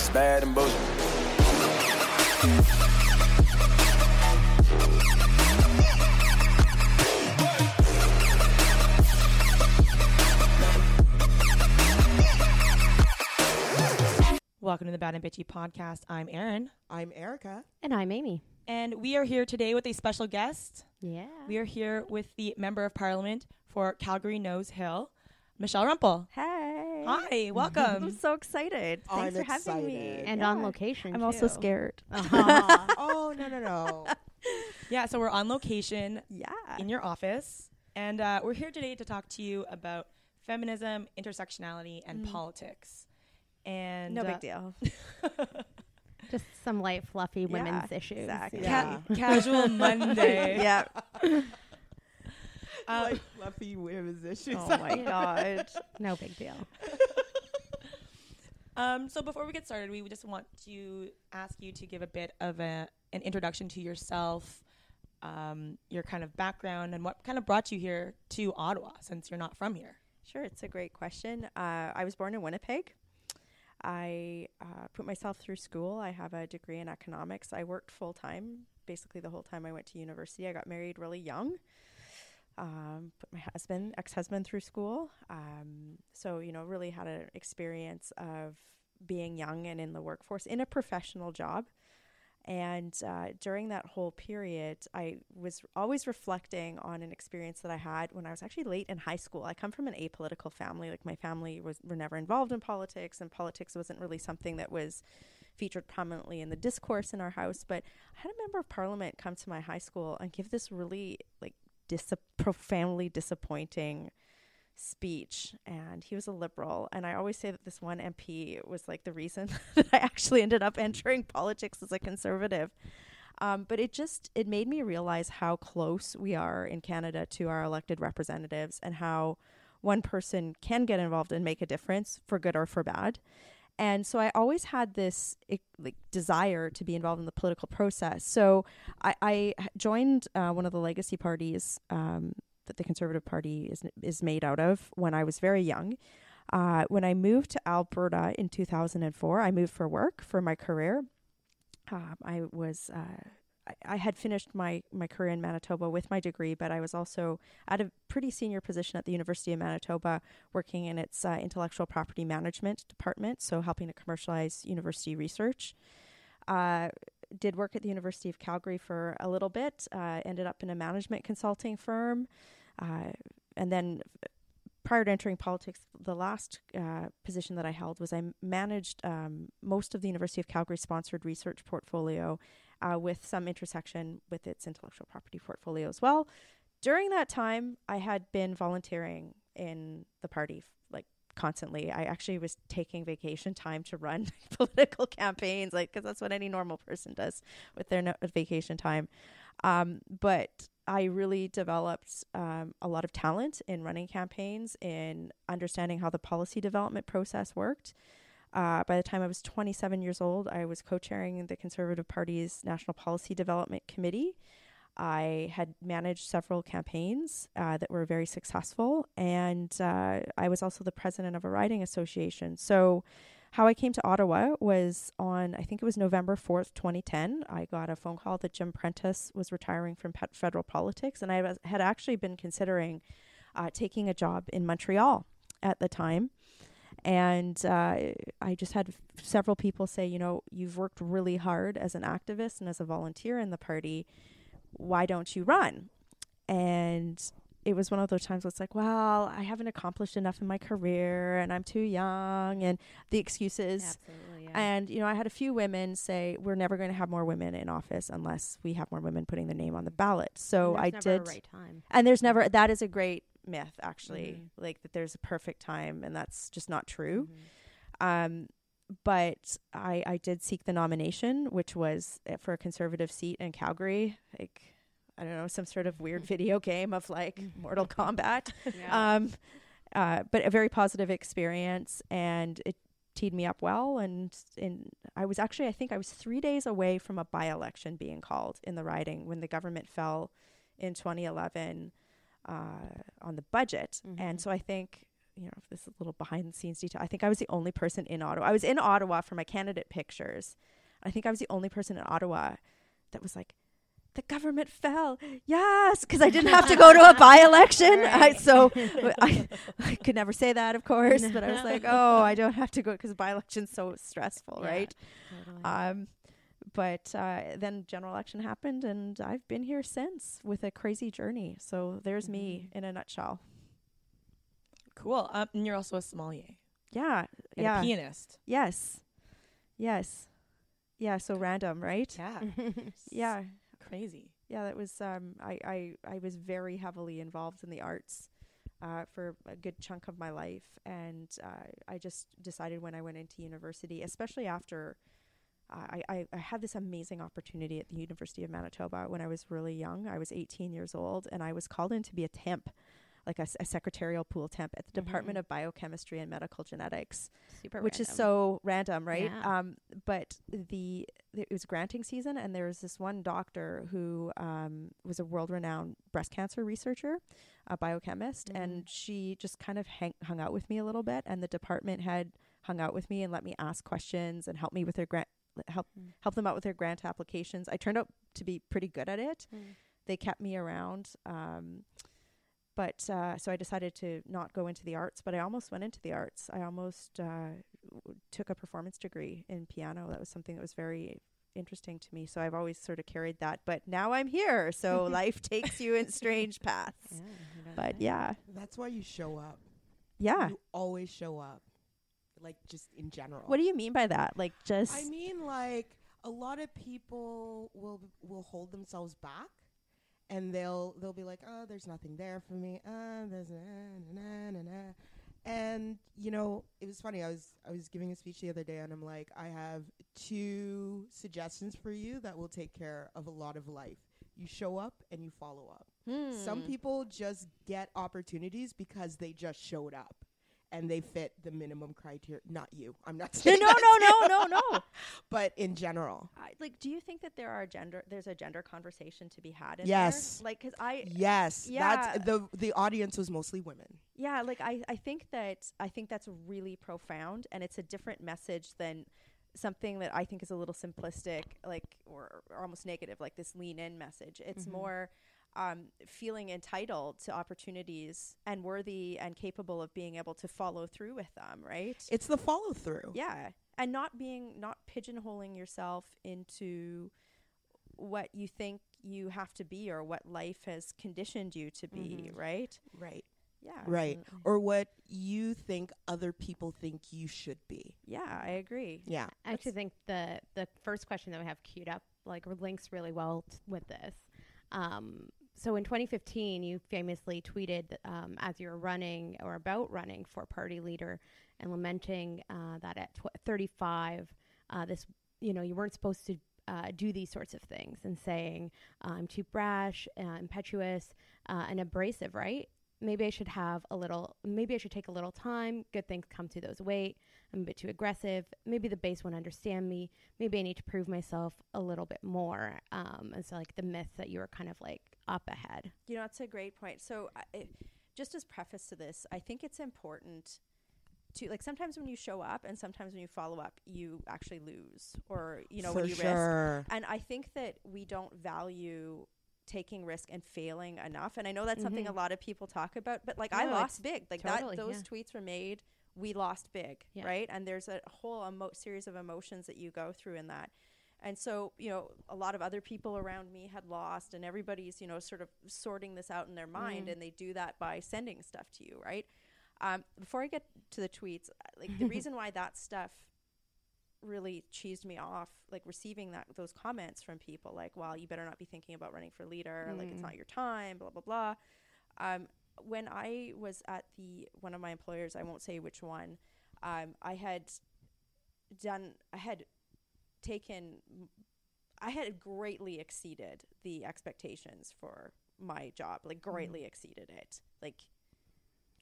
It's bad and bullshit. Welcome to the Bad and Bitchy podcast. I'm Erin, I'm Erica. And I'm Amy. and we are here today with a special guest. Yeah. We are here with the Member of Parliament for Calgary Nose Hill, Michelle Rempel. Hey. Hi, welcome. I'm so excited. Thanks I'm for having me. excited. and Yeah. on location. I'm also too. scared. oh no no no! yeah, so we're on location Yeah. in your office, and uh, we're here today to talk to you about feminism, intersectionality, and Mm. politics. And no uh, big deal. Just some light, fluffy Yeah, women's issues. exactly. ca- casual Monday. yeah. Um, like fluffy women's issues. Oh my god. No big deal. Um, so before we get started, we just want to ask you to give a bit of a, an introduction to yourself, um, your kind of background, and what kind of brought you here to Ottawa, since you're not from here. Sure, it's a great question. Uh, I was born in Winnipeg. I uh, put myself through school. I have a degree in economics. I worked full time, basically the whole time I went to university. I got married really young. Um, put my husband, ex-husband, through school. Um, so you know, really had an experience of being young and in the workforce in a professional job. And uh, during that whole period, I was always reflecting on an experience that I had when I was actually late in high school. I come from an apolitical family; like my family was were never involved in politics, and politics wasn't really something that was featured prominently in the discourse in our house. But I had a member of parliament come to my high school and give this really like dis- profoundly disappointing speech and he was a liberal. And i always say that this one mp was like the reason that i actually ended up entering politics as a conservative. Um, but it just it made me realize how close we are in canada to our elected representatives and how one person can get involved and make a difference for good or for bad and so I always had this like, desire to be involved in the political process. So I, I joined uh, one of the legacy parties um, that the Conservative Party is is made out of when I was very young. Uh, when I moved to Alberta in 2004, I moved for work for my career. Um, I was uh, I, had finished my my career in Manitoba with my degree, but I was also at a pretty senior position at the University of Manitoba, working in its uh, intellectual property management department, so helping to commercialize university research. Uh, did work at the University of Calgary for a little bit. Uh, ended up in a management consulting firm, uh, and then prior to entering politics, the last uh, position that I held was I managed um, most of the University of Calgary sponsored research portfolio, uh, with some intersection with its intellectual property portfolio as well. During that time, I had been volunteering in the party like constantly. I actually was taking vacation time to run political campaigns, like because that's what any normal person does with their no- vacation time. Um, but I really developed um, a lot of talent in running campaigns, in understanding how the policy development process worked. Uh, by the time I was 27 years old, I was co chairing the Conservative Party's National Policy Development Committee. I had managed several campaigns uh, that were very successful, and uh, I was also the president of a riding association. So, how I came to Ottawa was on, I think it was November 4th, 2010. I got a phone call that Jim Prentice was retiring from federal politics, and I was, had actually been considering uh, taking a job in Montreal at the time. And uh, I just had several people say, you know, you've worked really hard as an activist and as a volunteer in the party. Why don't you run? And it was one of those times where it's like, well, I haven't accomplished enough in my career and I'm too young and the excuses. Absolutely. Yeah. And, you know, I had a few women say, we're never going to have more women in office unless we have more women putting their name on the ballot. So I did. A right time. And there's never, that is a great myth, actually, Mhm. like that there's a perfect time, and that's just not true. Mhm. Um, but I, I did seek the nomination, which was uh, for a conservative seat in Calgary. Like, I don't know, some sort of weird video game of like Mortal Kombat. Yeah. Um, uh, but a very positive experience, and it teed me up well. And in I was actually, I think I was three days away from a by election being called in the riding when the government fell in 2011 uh, on the budget. Mhm. And so I think, you know, this is a little behind the scenes detail. I think I was the only person in Ottawa. I was in Ottawa for my candidate pictures. I think I was the only person in Ottawa that was like, the government fell. Yes, because I didn't have to go to a by election. Right. so I, I could never say that, of course, but I was like, oh, I don't have to go because by election's so stressful, Yeah, right? Totally. Um, but uh, then general election happened, and I've been here since with a crazy journey. So there's me Mm-hmm. in a nutshell. Cool. Um, and you're also a sommelier Yeah, and yeah, a pianist. yes, yes, yeah. So random, right? Yeah. Yeah, Crazy. yeah. That was um, I, I I was very heavily involved in the arts. Uh, for a good chunk of my life, and uh, I just decided when I went into university, especially after I, I, I had this amazing opportunity at the University of Manitoba when I was really young. I was 18 years old, and I was called in to be a temp, like a secretarial pool temp at the Department Mhm. of Biochemistry and Medical Genetics, Super which is so random, right? Yeah. Um, but the it was granting season, and there was this one doctor who um, was a world-renowned breast cancer researcher, a biochemist, and she just kind of hang, hung out with me a little bit, and the department had hung out with me and let me ask questions and help me with their grant help Mm. help them out with their grant applications. I turned out to be pretty good at it. Mm. They kept me around. Um, but uh, so I decided to not go into the arts, but I almost went into the arts. I almost uh, w- took a performance degree in piano. That was something that was very interesting to me. So I've always sort of carried that. But now I'm here, so life takes you in strange paths. Yeah, But that? yeah, That's why you show up. yeah. You always show up. Like just in general. What do you mean by that? Like just I mean, like a lot of people will will hold themselves back, and they'll they'll be like, "Oh, there's nothing there for me." Uh, there's na, na, na, na. And you know, it was funny. I was I was giving a speech the other day, and I'm like, I have two suggestions for you that will take care of a lot of life. You show up and you follow up. Some Hmm. people just get opportunities because they just showed up. And they fit the minimum criteria. Not you. I'm not no, saying no, that no, to no, no, no. But in general, I, like, do you think that there are gender? There's a gender conversation to be had in Yes. there? Like, because I, yes, yeah. that's the the audience was mostly women. yeah, like I, I think that I think that's really profound, and it's a different message than something that I think is a little simplistic, like or, or almost negative, like this lean in message. It's Mhm. more um, feeling entitled to opportunities and worthy and capable of being able to follow through with them, right? It's the follow through. Yeah. And not being not pigeonholing yourself into what you think you have to be or what life has conditioned you to be, Mhm. right? Right. Yeah. Right. Absolutely. Or what you think other people think you should be. Yeah, I agree. Yeah. I actually think the the first question that we have queued up like links really well t- with this. Um, so in 2015, you famously tweeted um, as you were running or about running for party leader and lamenting uh, that at tw- 35, uh, this you know you weren't supposed to uh, do these sorts of things and saying I'm too brash, uh, impetuous, uh, and abrasive. Right? Maybe I should have a little. Maybe I should take a little time. Good things come to those who wait. I'm a bit too aggressive. Maybe the base won't understand me. Maybe I need to prove myself a little bit more. Um, and so, like the myth that you were kind of like up ahead. You know, it's a great point. So, it, just as preface to this, I think it's important to like sometimes when you show up and sometimes when you follow up, you actually lose or you know For when you risk. And I think that we don't value taking risk and failing enough. And I know that's something mm-hmm. a lot of people talk about, but like I lost big. Like totally, that those yeah. tweets were made, we lost big, Yeah. right? And there's a whole emo- series of emotions that you go through in that. And so, you know, a lot of other people around me had lost and everybody's, you know, sort of sorting this out in their mind Mm. and they do that by sending stuff to you, right? Um, before I get to the tweets, uh, like the reason why that stuff really cheesed me off like receiving that those comments from people like well you better not be thinking about running for leader like it's Mm. not your time blah blah blah um, when i was at the one of my employers i won't say which one um, i had done i had taken i had greatly exceeded the expectations for my job like greatly exceeded it like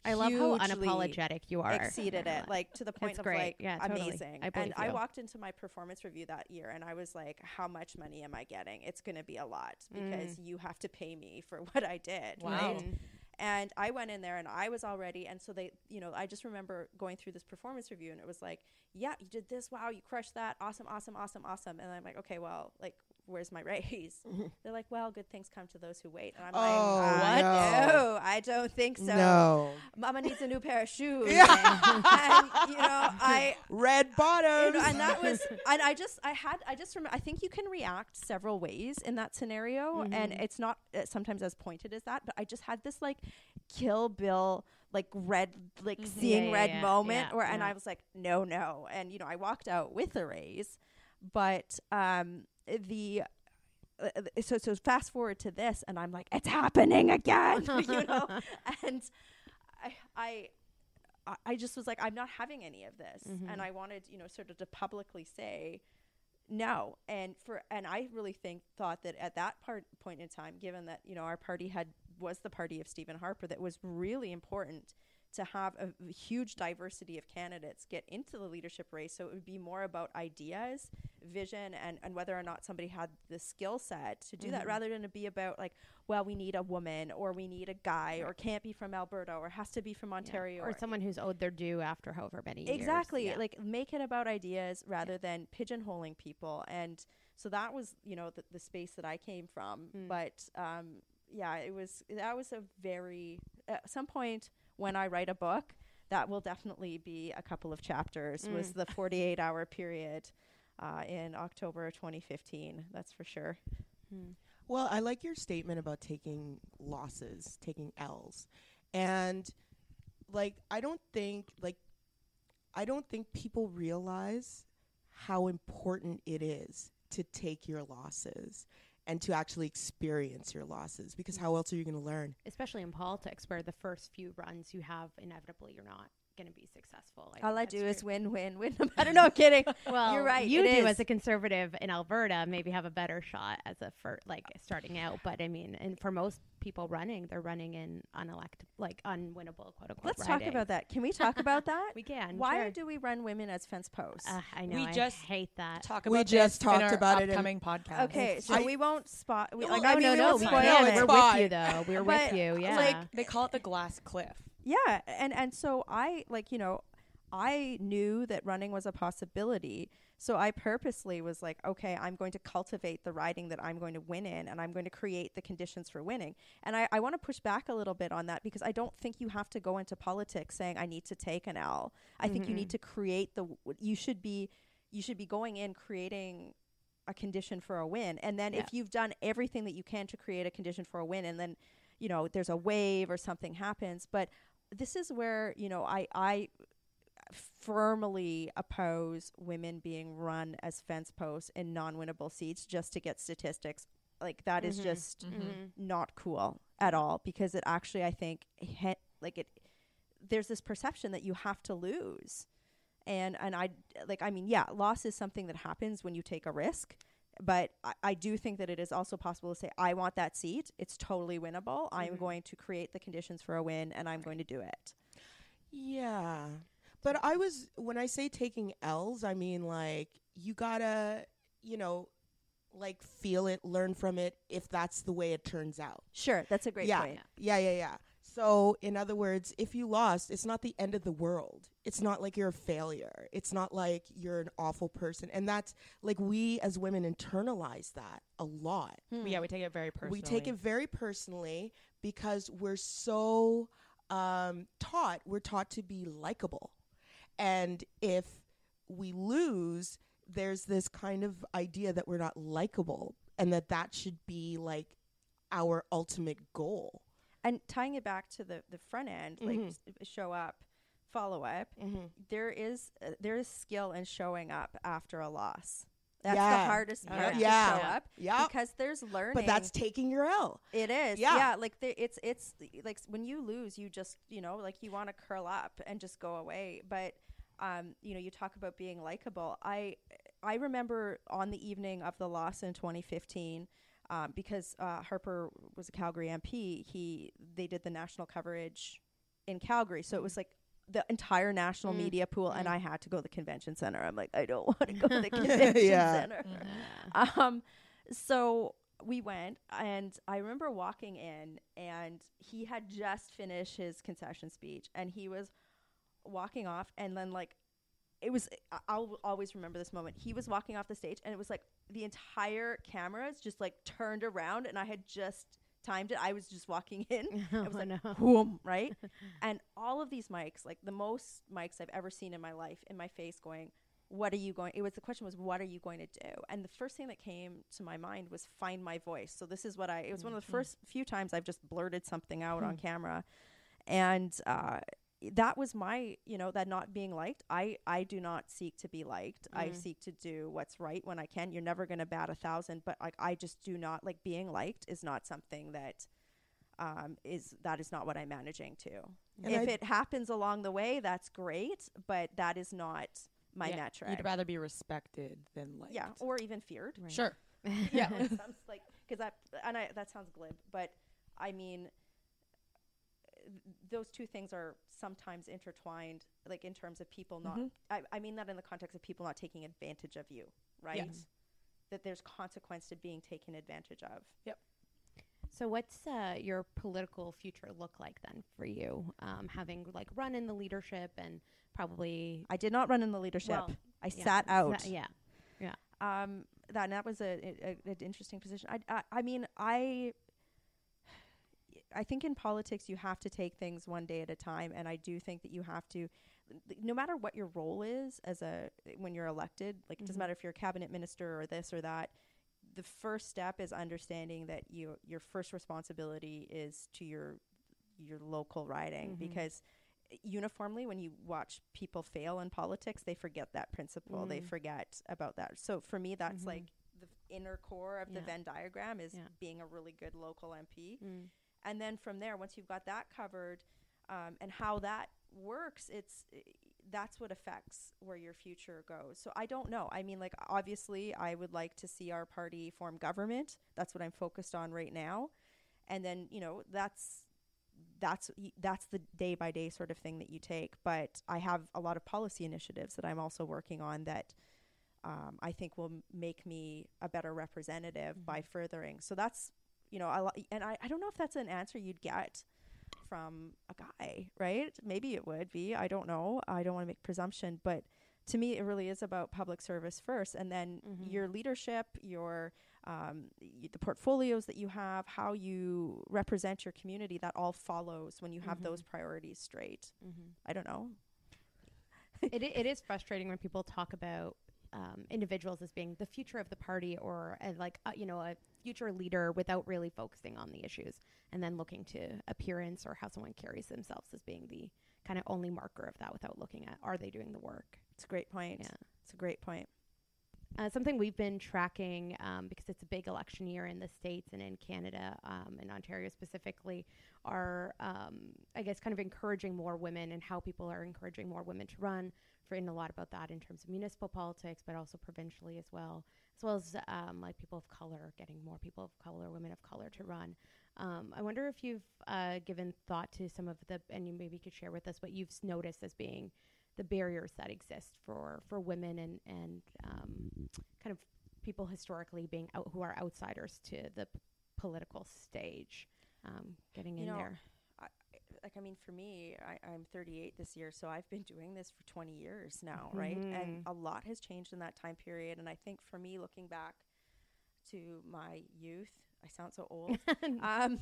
I love how unapologetic you are. exceeded it like to the point It's of great. like Yeah, totally. amazing I believe and i walked into my performance review that year and i was like how much money am i getting it's going to be a lot because Mm. you have to pay me for what i did Wow. right Mm. And I went in there and I was all ready. And so they, you know, I just remember going through this performance review and it was like, yeah, you did this. Wow, you crushed that. Awesome, awesome, awesome, awesome. And I'm like, okay, well, like, where's my raise? They're like, well, good things come to those who wait. And I'm Oh, like, uh, no. no, I don't think so. no. Mama needs a new pair of shoes. Yeah. and, you know, I, Red you bottoms. know, and that was, and I just, I had, I just remember, I think you can react several ways in that scenario, and it's not uh, sometimes as pointed as that, but I just had this like Kill Bill, like red, like Mhm. seeing yeah, red yeah, moment, yeah, where, and. I was like, no, no, and you know, I walked out with a raise, but um, the. Uh, so so fast forward to this and I'm like it's happening again you know and I I I- just was like, I'm not having any of this, Mhm. and I wanted, you know, sort of to publicly say no. And for and I really think thought that at that part point in time, given that you know our party had was the party of Stephen Harper, that was really important to have a huge diversity of candidates get into the leadership race. So it would be more about ideas, vision, and and whether or not somebody had the skill set to do that, Mhm. rather than to be about like, well, we need a woman or we need a guy or can't be from Alberta or has to be from Yeah. Ontario or someone who's owed their due after however many years. exactly Yeah. like make it about ideas rather than pigeonholing people and so that was you know the, the space that i came from Mm. but um yeah it was that was a very at some point when i write a book that will definitely be a couple of chapters was Mm. the 48 hour period uh, in october 2015 that's for sure Hmm. Well, I like your statement about taking losses, taking L's. And like I don't think like I don't think people realize how important it is to take your losses and to actually experience your losses because how else are you going to learn? especially in politics where the first few runs you have inevitably you're not going to be successful. all i do that's is true. win win win no matter no kidding Well, You're right, You do is. as a conservative in Alberta, maybe have a better shot as a for like starting out. But I mean, and for most people running, they're running in unelect like unwinnable quote unquote. let's talk about that can we talk about that We can. Why sure. do we run women as fence posts? Uh, I know. We I just hate that. Talk We just this in talked our about it in- upcoming podcast. okay, so I- we won't spot. We, No, like, I I mean, no, we no, won't we spot- can't. no, it's We're with you though. We're with you. Yeah. like, They call it the glass cliff. Yeah, and and so I like you know, I knew that running was a possibility. So I purposely was like, okay, I'm going to cultivate the riding that I'm going to win in, and I'm going to create the conditions for winning. And I, I want to push back a little bit on that because I don't think you have to go into politics saying I need to take an L. I think you need mm-hmm. to create the. You should be, you should be going in creating a condition for a win, and then Yeah. if you've done everything that you can to create a condition for a win, and then you know there's a wave or something happens, but this is where you know I I firmly oppose women being run as fence posts in non-winnable seats just to get statistics. Like that is Mhm. just Mhm. Mhm. not cool at all because it actually I think he- like it there's this perception that you have to lose. And and I like I mean yeah, loss is something that happens when you take a risk. But I, I do think that it is also possible to say, I want that seat. It's totally winnable. I'm Mhm. going to create the conditions for a win and I'm going to do it. Yeah. But I was when I say taking L's, I mean like you got to, you know, like feel it, learn from it if that's the way it turns out. Sure, that's a great yeah. point. Yeah, yeah, yeah. So, in other words, if you lost, it's not the end of the world. It's not like you're a failure. It's not like you're an awful person. And that's like we as women internalize that a lot. Yeah, we take it very personally. We take it very personally because we're so um, taught, we're taught to be likable. And if we lose, there's this kind of idea that we're not likable and that that should be like our ultimate goal. And tying it back to the, the front end, like Mhm. s- show up, follow up, Mm-hmm. there is uh, there is skill in showing up after a loss. That's Yeah. the hardest Yeah. part to Yeah. show up Yeah. because there's learning. But that's taking your L. It is. Yeah. Yeah. like the, it's it's like when you lose, you just you know like you want to curl up and just go away. But um, you know, you talk about being likable. I I remember on the evening of the loss in 2015. Um, because uh, Harper was a Calgary MP, he they did the national coverage in Calgary, so it was like the entire national Mm. media pool, and Mm. I had to go to the convention center. I'm like, I don't want to go to the convention Yeah. center. Yeah. um so we went, and I remember walking in, and he had just finished his concession speech, and he was walking off, and then like it was I'll always remember this moment. He was walking off the stage and it was like the entire cameras just like turned around and I had just timed it. I was just walking in. oh, was like, no. Boom, right? and all of these mics, like the most mics I've ever seen in my life, in my face going, What are you going it was the question was, What are you going to do? And the first thing that came to my mind was find my voice. So this is what I it was one of the first few times I've just blurted something out on camera. And uh that was my you know that not being liked i i do not seek to be liked i Mm. seek to do what's right when i can you're never going to bat a thousand but like i just do not like being liked is not something that um is that is not what i'm managing to And if I- it happens along the way that's great but that is not my Yeah, metric You'd rather be respected than like yeah or even feared Right. sure. yeah sounds like because that and I, that sounds glib but i mean th- those two things are sometimes intertwined like in terms of people not Mhm. I, I mean that in the context of people not taking advantage of you right Yes. that there's consequence to being taken advantage of Yep. So, what's uh, your political future look like then for you? Um, having like run in the leadership and probably i did not run in the leadership Well, i yeah, sat out yeah, um that and that was a, a, a- an interesting position I, I i mean i i think in politics you have to take things one day at a time and i do think that you have to no matter what your role is as a when you're elected like it doesn't Mhm. matter if you're a cabinet minister or this or that the first step is understanding that you your first responsibility is to your your local riding Mhm. because uniformly when you watch people fail in politics they forget that principle they Mhm. forget about that so for me that's Mhm. like the inner core of the venn diagram is Yeah. being a really good local mp Mm. And then from there once you've got that covered um, and how that works it's that's what affects where your future goes. So i don't know. I mean like obviously i would like to see our party form government. That's what i'm focused on right now. And then you know that's that's that's the day by day sort of thing that you take. But i have a lot of policy initiatives that i'm also working on that um, i think will make me a better representative by furthering. So that's you know, I lo- and I, I don't know if that's an answer you'd get from a guy, right? Maybe it would be. I don't know. I don't want to make presumption, but to me, it really is about public service first, and then Mhm. your leadership, your um, y- the portfolios that you have, how you represent your community. That all follows when you have Mhm. those priorities straight. Mhm. I don't know. it, i- it is frustrating when people talk about um, individuals as being the future of the party or uh, like uh, you know a future leader without really focusing on the issues and then looking to appearance or how someone carries themselves as being the kind of only marker of that without looking at are they doing the work It's a great point. Yeah. It's a great point. Uh, something we've been tracking um, because it's a big election year in the states and in Canada, um, in Ontario specifically, are um, I guess kind of encouraging more women and how people are encouraging more women to run. We've written a lot about that in terms of municipal politics, but also provincially as well, as well as um, like people of color, getting more people of color, women of color to run. Um, I wonder if you've uh, given thought to some of the, and you maybe could share with us what you've noticed as being the barriers that exist for for women and and um, kind of people historically being out who are outsiders to the p- political stage, um, getting You in know, there. Like I mean, for me, I, I'm 38 this year, so I've been doing this for 20 years now, right? And Mhm. a lot has changed in that time period. And I think for me, looking back to my youth, I sound so old. um,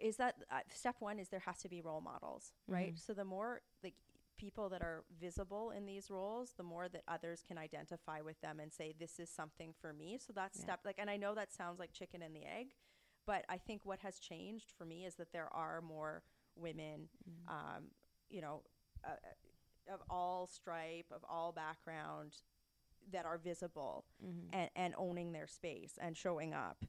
is that uh, step one is there has to be role models, right? Mhm. So the more like people that are visible in these roles, the more that others can identify with them and say, "This is something for me." So that's Yeah. step like, and I know that sounds like chicken and the egg, but I think what has changed for me is that there are more women, Mm. um, you know, uh, uh, of all stripe, of all background, that are visible Mhm. and, and owning their space and showing up.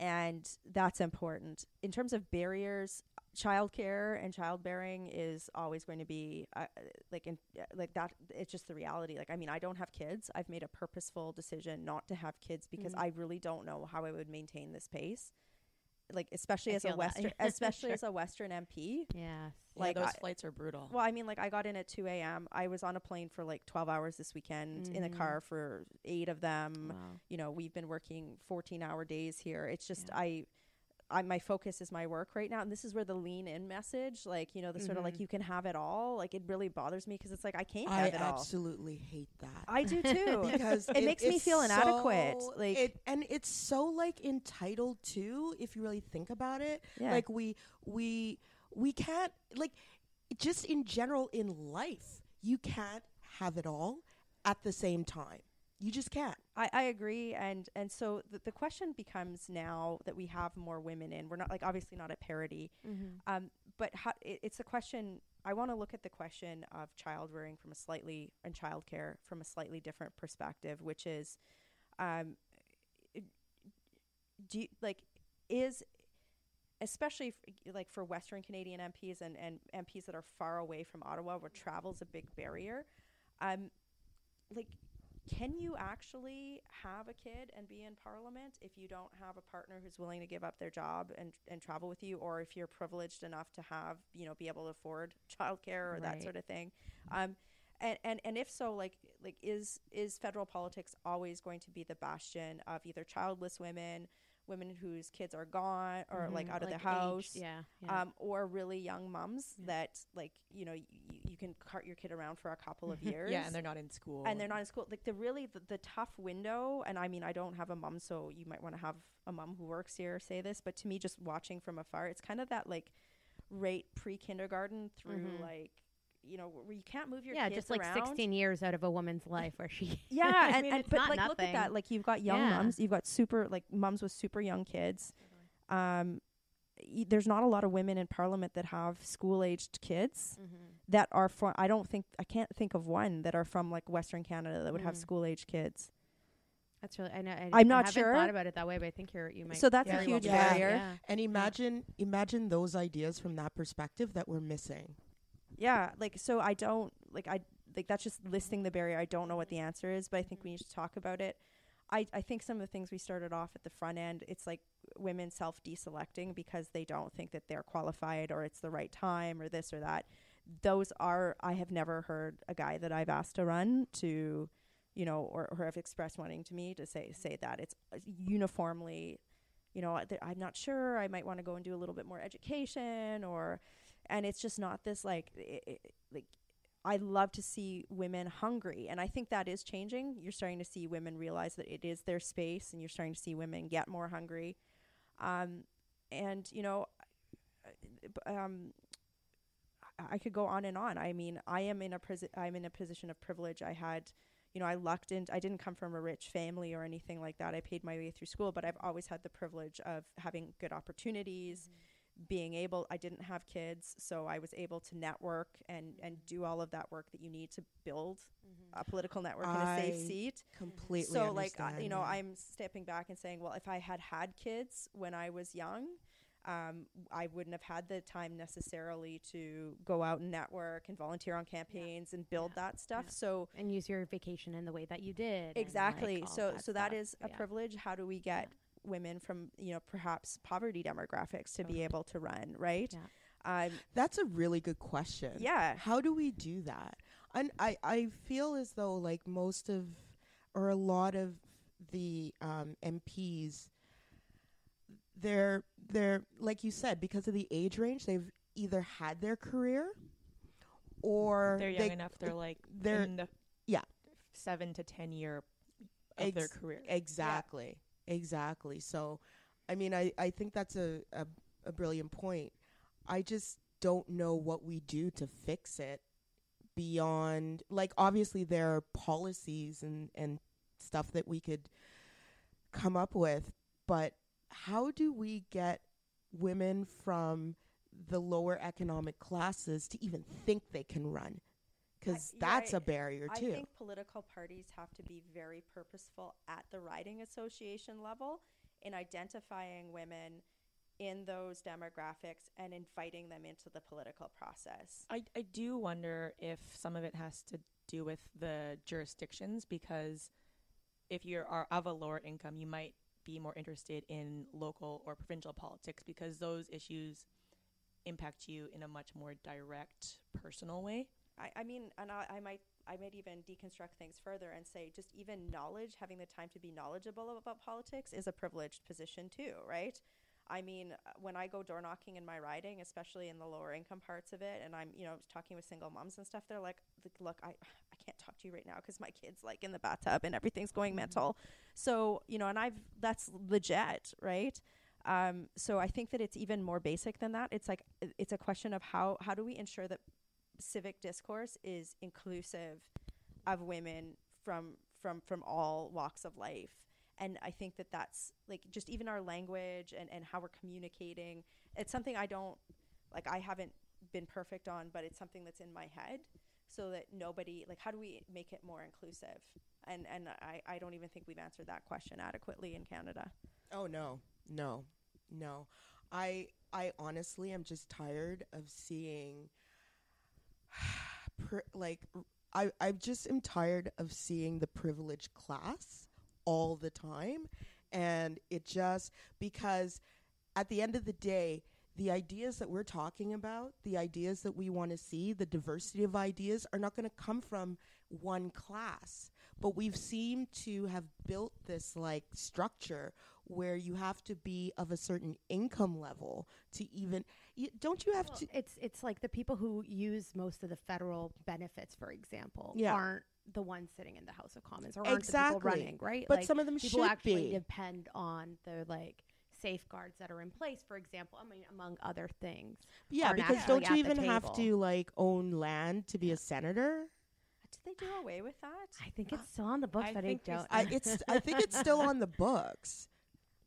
And that's important. In terms of barriers, childcare and childbearing is always going to be uh, like in, uh, like that. It's just the reality. Like I mean, I don't have kids. I've made a purposeful decision not to have kids because Mm. I really don't know how I would maintain this pace. Like especially I as a western especially Sure. as a western MP. Yes. Like, yeah, those I- flights are brutal. Well, I mean, like I got in at 2 a.m. I was on a plane for like 12 hours this weekend in a Mhm. car for eight of them. Wow. You know, we've been working 14 hour days here. It's just Yeah. I. I, my focus is my work right now, and this is where the lean in message, like you know, the sort of like Mhm. you can have it all. Like it really bothers me because it's like I can't I have it all. absolutely hate that. I do too. because It makes me feel inadequate, like- it, and it's so like entitled too. If you really think about it, yeah. like we we we can't like just in general in life, you can't have it all at the same time. You just can't. I, I agree, and and so the, the question becomes now that we have more women in, we're not like obviously not at parity, Mm-hmm. um, but how, it, it's a question. I want to look at the question of child rearing from a slightly and childcare from a slightly different perspective, which is, um, do you, like is especially f- like for Western Canadian MPs and, and MPs that are far away from Ottawa, where travel's a big barrier. Um, like, can you actually have a kid and be in Parliament if you don't have a partner who's willing to give up their job and and travel with you, or if you're privileged enough to have you know be able to afford childcare or that sort of thing? Um, and, and and if so, like like is is federal politics always going to be the bastion of either childless women, women whose kids are gone or like Mhm. out of Like the house, yeah. yeah. um, or really young mums Yeah. that like you know you can cart your kid around for a couple of years. yeah, and they're not in school. and they're not in school. Like the really the, the tough window, and I mean I don't have a mom, so you might want to have a mom who works here say this, but to me, just watching from afar, it's kind of that like rate pre kindergarten through Mhm. like you know where you can't move your yeah, just like around. 16 years out of a woman's life where she. Yeah, and, mean, and but like look at that. Like you've got young Yeah. mums, you've got super like moms with super young kids. Um, there's not a lot of women in parliament that have school aged kids Mm-hmm. that are from. I don't think I can't think of one that are from like Western Canada that would have Mm. school aged kids. That's really. I know. I, I'm not I haven't sure. thought about it that way, but I think you're. You might. So that's a very well huge barrier. Yeah. And imagine imagine those ideas from that perspective that we're missing. Yeah, like so I don't like I like that's just listing the barrier. I don't know what the answer is, but I think we need to talk about it. I I think some of the things we started off at the front end, it's like women self deselecting because they don't think that they're qualified or it's the right time or this or that. Those are I have never heard a guy that I've asked to run to, you know, or, or have expressed wanting to me to say say that it's uh, uniformly, you know, th- I'm not sure. I might want to go and do a little bit more education or and it's just not this like i i like I love to see women hungry, and I think that is changing. You're starting to see women realize that it is their space, and you're starting to see women get more hungry. Um, and you know, uh, um, I- could go on and on. I mean, I am in a prisi- I'm in a position of privilege. I had, you know, I lucked in. I didn't come from a rich family or anything like that. I paid my way through school, but I've always had the privilege of having good opportunities being able i didn't have kids so i was able to network and and do all of that work that you need to build a political network in a safe seat Completely. so like uh, you know yeah. i'm stepping back and saying well if i had had kids when i was young um, I wouldn't have had the time necessarily to go out and network and volunteer on campaigns and build Yeah. that stuff. Yeah. So and use your vacation in the way that you did. and, like, exactly. all so so that stuff. is a Yeah. privilege. How do we get women from you know perhaps poverty demographics to be able to run right? Yeah. Um, That's a really good question. yeah. How do we do that? And I, I feel as though like most of or a lot of the um, MPs they're they're like you said, because of the age range, they've either had their career or they're young they, enough. They're like they're- in the yeah. seven to ten year of their career. Exactly. Exactly. So, I mean, I, I think that's a, a, a brilliant point. I just don't know what we do to fix it beyond, like, obviously, there are policies and, and stuff that we could come up with, but how do we get women from the lower economic classes to even think they can run? Because that's right. a barrier, too. I think political parties have to be very purposeful at the riding association level in identifying women in those demographics and inviting them into the political process. I, I do wonder if some of it has to do with the jurisdictions because if you are of a lower income, you might be more interested in local or provincial politics because those issues impact you in a much more direct, personal way. I, I mean, and I, I might I might even deconstruct things further and say just even knowledge, having the time to be knowledgeable about politics is a privileged position too, right? I mean, when I go door knocking in my riding, especially in the lower income parts of it, and I'm, you know, talking with single moms and stuff, they're like, "Look, I, I can't talk to you right now because my kid's like in the bathtub and everything's going Mm-hmm. mental." So, you know, and I've that's legit, right? Um, so I think that it's even more basic than that. It's like it's a question of how how do we ensure that civic discourse is inclusive of women from from from all walks of life. And i think that that's like just even our language and and how we're communicating it's something i don't like i haven't been perfect on but it's something that's in my head so that nobody like how do we make it more inclusive? And and i i don't even think we've answered that question adequately in canada. Oh no, no, no. I I honestly am just tired of seeing like I just am tired of seeing the privileged class all the time. And it just because at the end of the day the ideas that we're talking about, the ideas that we want to see, the diversity of ideas are not going to come from one class. But we've seemed to have built this like structure where you have to be of a certain income level to even you, don't you have Well, to it's it's like the people who use most of the federal benefits, for example, Yeah. aren't the ones sitting in the House of Commons or aren't the people running, right? but like, some of them people should actually be. depend on the like safeguards that are in place. For example, I mean, among other things. yeah, because don't you even have to like own land to be a senator? did they do away with that I think it's uh, still on the books, I but I think don't. I it's I think it's still on the books.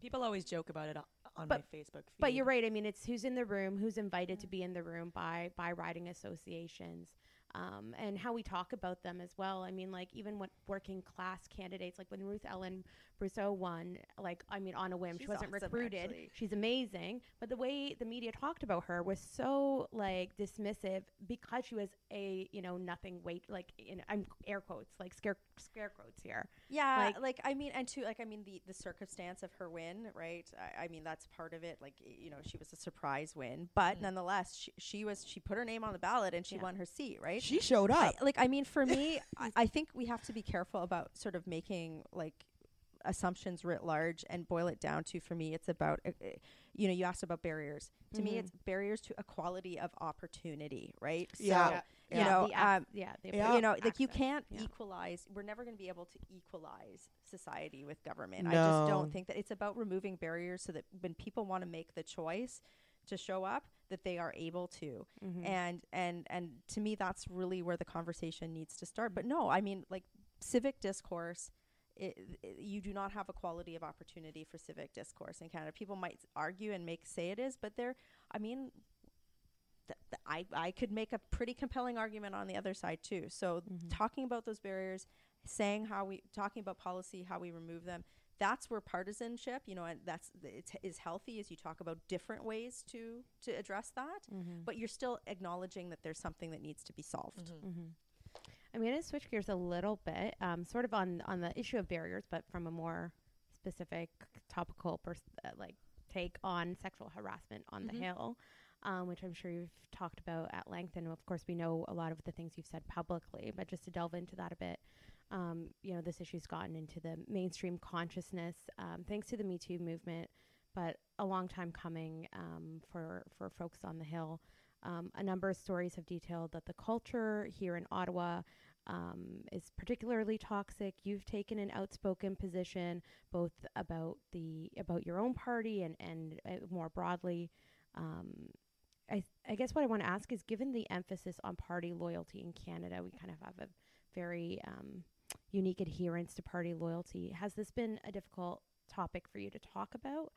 People always joke about it on But- my Facebook feed. But you're right. I mean, it's who's in the room, who's invited to be in the room by by riding associations, um, and how we talk about them as well. I mean, like even when working class candidates, like when Ruth Ellen Brosseau won, like I mean, on a whim, She's she wasn't awesome, recruited. actually. She's amazing, but the way the media talked about her was so like dismissive because she was a you know nothing weight like in I'm air quotes like scare scare quotes here. Yeah, Like- like, I mean, and to like I mean the the circumstance of her win, right? I, I mean that's part of it. Like you know, she was a surprise win, but nonetheless, she, she was she put her name on the ballot and she Yeah. won her seat, right? She showed I, up. like I mean, for me, I, I think we have to be careful about sort of making like assumptions writ large and boil it down to for me it's about uh, uh, you know you asked about barriers to me Mhm. it's barriers to equality of opportunity right Yeah. so Yeah. you know the um, yeah, the Yeah. you know like you can't yeah. equalize we're never going to be able to equalize society with government i just don't think that it's about removing barriers so that when people want to make the choice to show up that they are able to Mhm. and and and to me that's really where the conversation needs to start but no i mean like civic discourse it, it- you do not have a quality of opportunity for civic discourse in canada people might argue and make say it is but there i mean th- th- I, I could make a pretty compelling argument on the other side too so Mhm. talking about those barriers saying how we talking about policy how we remove them that's where partisanship you know and that's it's, is healthy as you talk about different ways to to address that Mhm. but you're still acknowledging that there's something that needs to be solved. Mhm. hmm I'm going to switch gears a little bit, um, sort of on on the issue of barriers, but from a more specific, topical, pers- uh, like take on sexual harassment on the Hill, um, which I'm sure you've talked about at length, and of course we know a lot of the things you've said publicly. But just to delve into that a bit, um, you know, this issue's gotten into the mainstream consciousness um, thanks to the Me Too movement, but a long time coming um, for for folks on the Hill. Um, a number of stories have detailed that the culture here in Ottawa um, is particularly toxic. You've taken an outspoken position both about the about your own party and and uh, more broadly. Um, I I guess what I want to ask is, given the emphasis on party loyalty in Canada, we kind of have a very um, unique adherence to party loyalty. Has this been a difficult topic for you to talk about?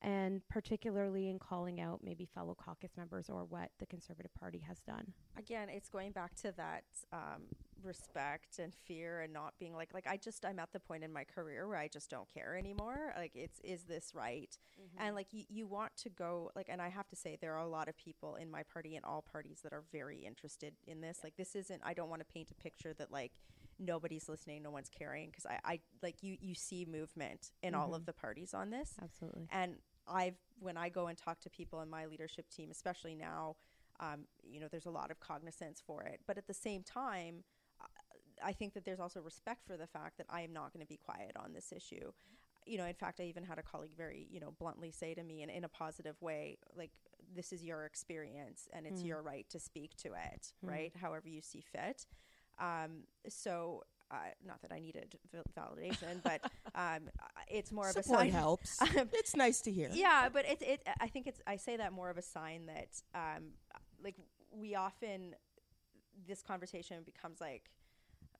and particularly in calling out maybe fellow caucus members or what the Conservative Party has done. Again, it's going back to that um, respect and fear and not being like like I just I'm at the point in my career where I just don't care anymore. Like it's is this right? And like you, you want to go like and I have to say there are a lot of people in my party and all parties that are very interested in this. Like this isn't I don't want to paint a picture that like nobody's listening, no one's caring. Because I, I like you, you see movement in all of Mhm. the parties on this. Absolutely. And I've when I go and talk to people in my leadership team, especially now, um, you know, there's a lot of cognizance for it. But at the same time, I think that there's also respect for the fact that I am not going to be quiet on this issue. You know, in fact, I even had a colleague very, you know, bluntly say to me, and in a positive way, like, "This is your experience, and it's Mm. your right to speak to it, Mm. right? However you see fit." Um, so, uh, not that I needed validation, but um, it's more of a Support sign. helps. it's nice to hear. Yeah, but it's it. I think it's. I say that more of a sign that, um, like we often, this conversation becomes like,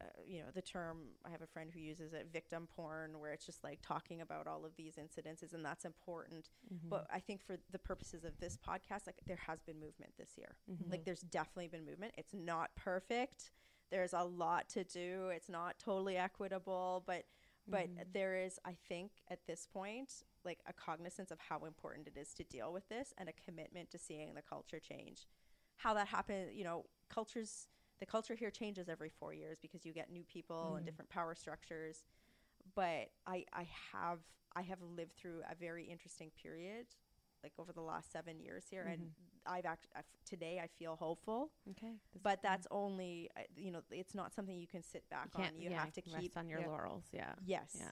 uh, you know, the term. I have a friend who uses it, victim porn, where it's just like talking about all of these incidences, and that's important. Mhm. But I think for the purposes of this podcast, like there has been movement this year. Mhm. Like there's definitely been movement. It's not perfect. There's a lot to do. It's not totally equitable, but but Mhm. there is i think at this point like a cognizance of how important it is to deal with this and a commitment to seeing the culture change how that happens you know cultures the culture here changes every four years because you get new people and Mhm. different power structures but i i have i have lived through a very interesting period like over the last seven years here and i've actually today i feel hopeful okay. But that's only uh, you know it's not something you can sit back you on you yeah, have to keep on your yeah. laurels. Yeah. Yes. Yeah.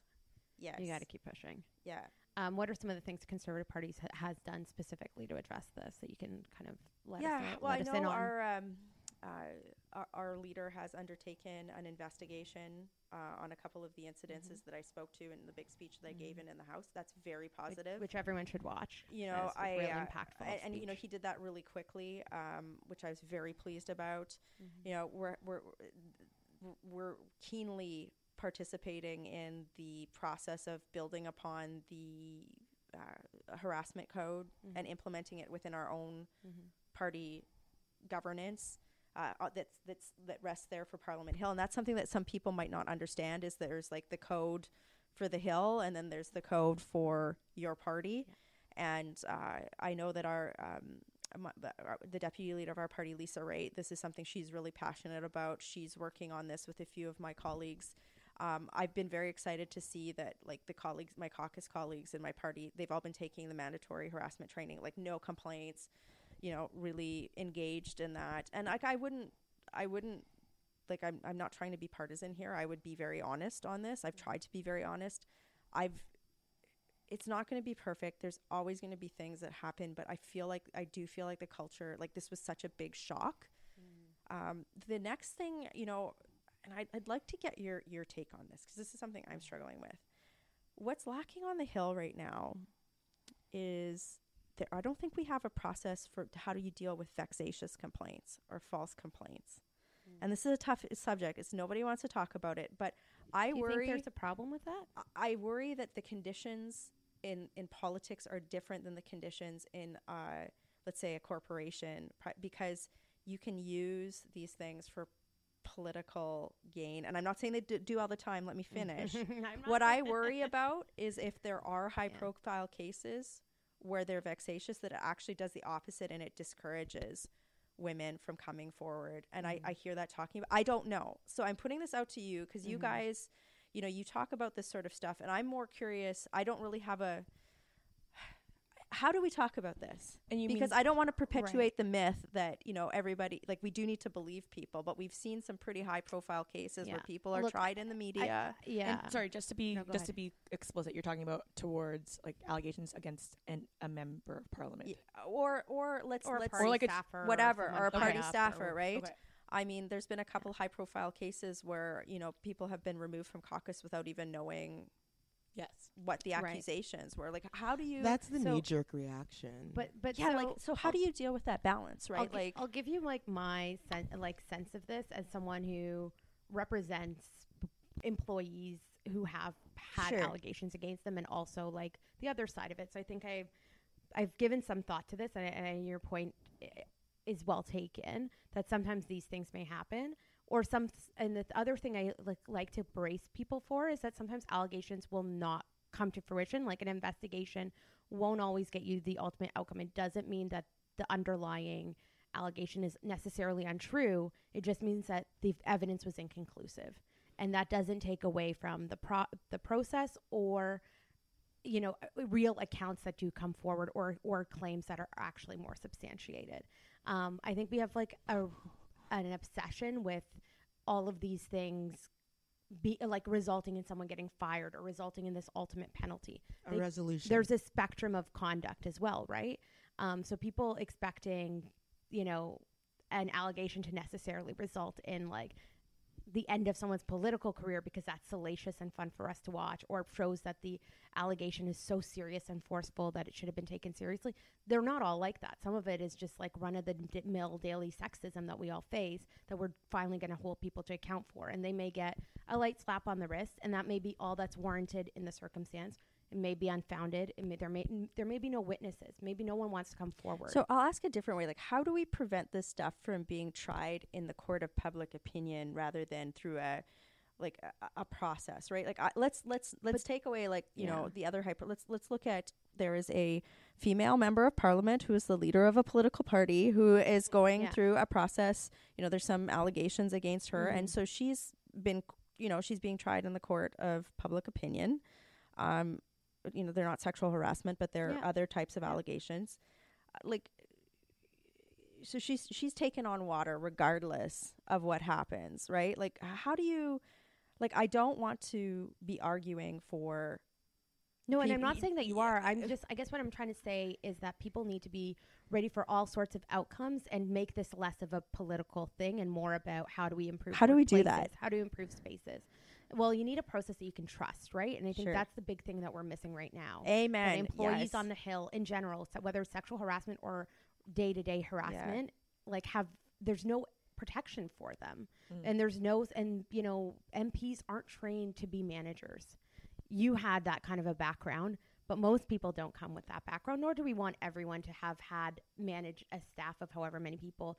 Yes. You got to keep pushing. Yeah. Um, what are some of the things the Conservative Party ha- has done specifically to address this that you can kind of let yeah. us know? well, let I us know in on? our, um, uh, our our leader has undertaken an investigation uh, on a couple of the incidences that I spoke to in the big speech that I gave Mhm. in in the House. That's very positive. which everyone should watch. you know, I real uh, impactful and, and, you know he did that really quickly, um, which I was very pleased about. Mhm. You know, we're we're we're keenly participating in the process of building upon the uh, harassment code Mhm. and implementing it within our own Mhm. party governance uh, uh, that's that's that rests there for Parliament Hill, and that's something that some people might not understand. Is there's like the code for the Hill, and then there's the code for your party, and uh, I know that our um, the, the deputy leader of our party, Lisa Raitt, this is something she's really passionate about. She's working on this with a few of my colleagues. Um, I've been very excited to see that, like the colleagues, my caucus colleagues in my party, they've all been taking the mandatory harassment training, like no complaints, you know, really engaged in that. And like, I wouldn't, I wouldn't, like, I'm, I'm not trying to be partisan here. I would be very honest on this. I've tried to be very honest. I've, it's not going to be perfect. There's always going to be things that happen, but I feel like I do feel like the culture, like this was such a big shock. Um, the next thing, you know, and I'd, I'd like to get your your take on this because this is something I'm struggling with. What's lacking on the hill right now is there. I don't think we have a process for how do you deal with vexatious complaints or false complaints. And this is a tough subject. It's nobody wants to talk about it, but I Do you worry. think there's a problem with that? I- I worry that the conditions in in politics are different than the conditions in, uh, let's say, a corporation, pri- because you can use these things for political gain. And I'm not saying they do, do all the time. Let me finish. What I worry about is if there are high Yeah. profile cases where they're vexatious, that it actually does the opposite and it discourages women from coming forward. And I, I hear that talking about, I don't know. So I'm putting this out to you because you Mhm. guys, you know, you talk about this sort of stuff and I'm more curious. I don't really have a, how do we talk about this? And you because mean, I don't want to perpetuate the myth that you know everybody like we do need to believe people, but we've seen some pretty high profile cases where people are Look, tried in the media. yeah. and sorry, just to be No, just ahead. to be explicit, you're talking about towards like allegations against an, a member of parliament. Yeah, or or let's or let's party like a- staffer whatever, someone or a party staff staffer, or- right? Okay. I mean, there's been a couple high profile cases where you know people have been removed from caucus without even knowing Yes. what the Right. accusations were. Like, how do you? That's the So- knee jerk reaction. But but yeah, so, like so. How do you deal with that balance, right? I'll, like, I'll give you like my sen- like sense of this as someone who represents p- employees who have had Sure. allegations against them, and also like the other side of it. So I think I've I've given some thought to this, and, and your point eh, is well taken. That sometimes these things may happen, or some. And the other thing I like like to brace people for is that sometimes allegations will not come to fruition. Like an investigation won't always get you the ultimate outcome. It doesn't mean that the underlying allegation is necessarily untrue. It just means that the evidence was inconclusive. and that doesn't take away from the pro- the process or you know uh, real accounts that do come forward or or claims that are actually more substantiated um, i think we have like a an obsession with all of these things be like resulting in someone getting fired or resulting in this ultimate penalty A They- resolution. there's a spectrum of conduct as well, right? Um, so people expecting, you know, an allegation to necessarily result in like the end of someone's political career because that's salacious and fun for us to watch, or shows that the allegation is so serious and forceful that it should have been taken seriously. They're not all like that. Some of it is just like run of the mill daily sexism that we all face that we're finally going to hold people to account for. And they may get a light slap on the wrist, and that may be all that's warranted in the circumstance. It may be unfounded. It may, there may there may be no witnesses. Maybe no one wants to come forward. So I'll ask a different way. Like, how do we prevent this stuff from being tried in the court of public opinion rather than through a like a, a process, right? Like, I, let's let's let's take away like you know the other hyper. Let's let's look at there is a female member of parliament who is the leader of a political party who is going Yeah. through a process. You know, there's some allegations against her, and Mhm. so she's been you know she's being tried in the court of public opinion. Um, you know, they're not sexual harassment, but they're Yeah. other types of Yeah. allegations. Uh, Like so she's she's taken on water regardless of what happens, right? Like how do you like I don't want to be arguing for No, and I'm not saying that you are. I'm just, I guess what I'm trying to say is that people need to be ready for all sorts of outcomes and make this less of a political thing and more about how do we improve. How do we do that? How do we improve spaces? Well, you need a process that you can trust, right? And I think Sure. that's the big thing that we're missing right now. amen that employees yes. on the hill in general, so whether it's sexual harassment or day to day harassment, like have there's no protection for them, Mm. and there's no and you know MPs aren't trained to be managers. You had that kind of a background, but most people don't come with that background. Nor do we want everyone to have had managed a staff of however many people.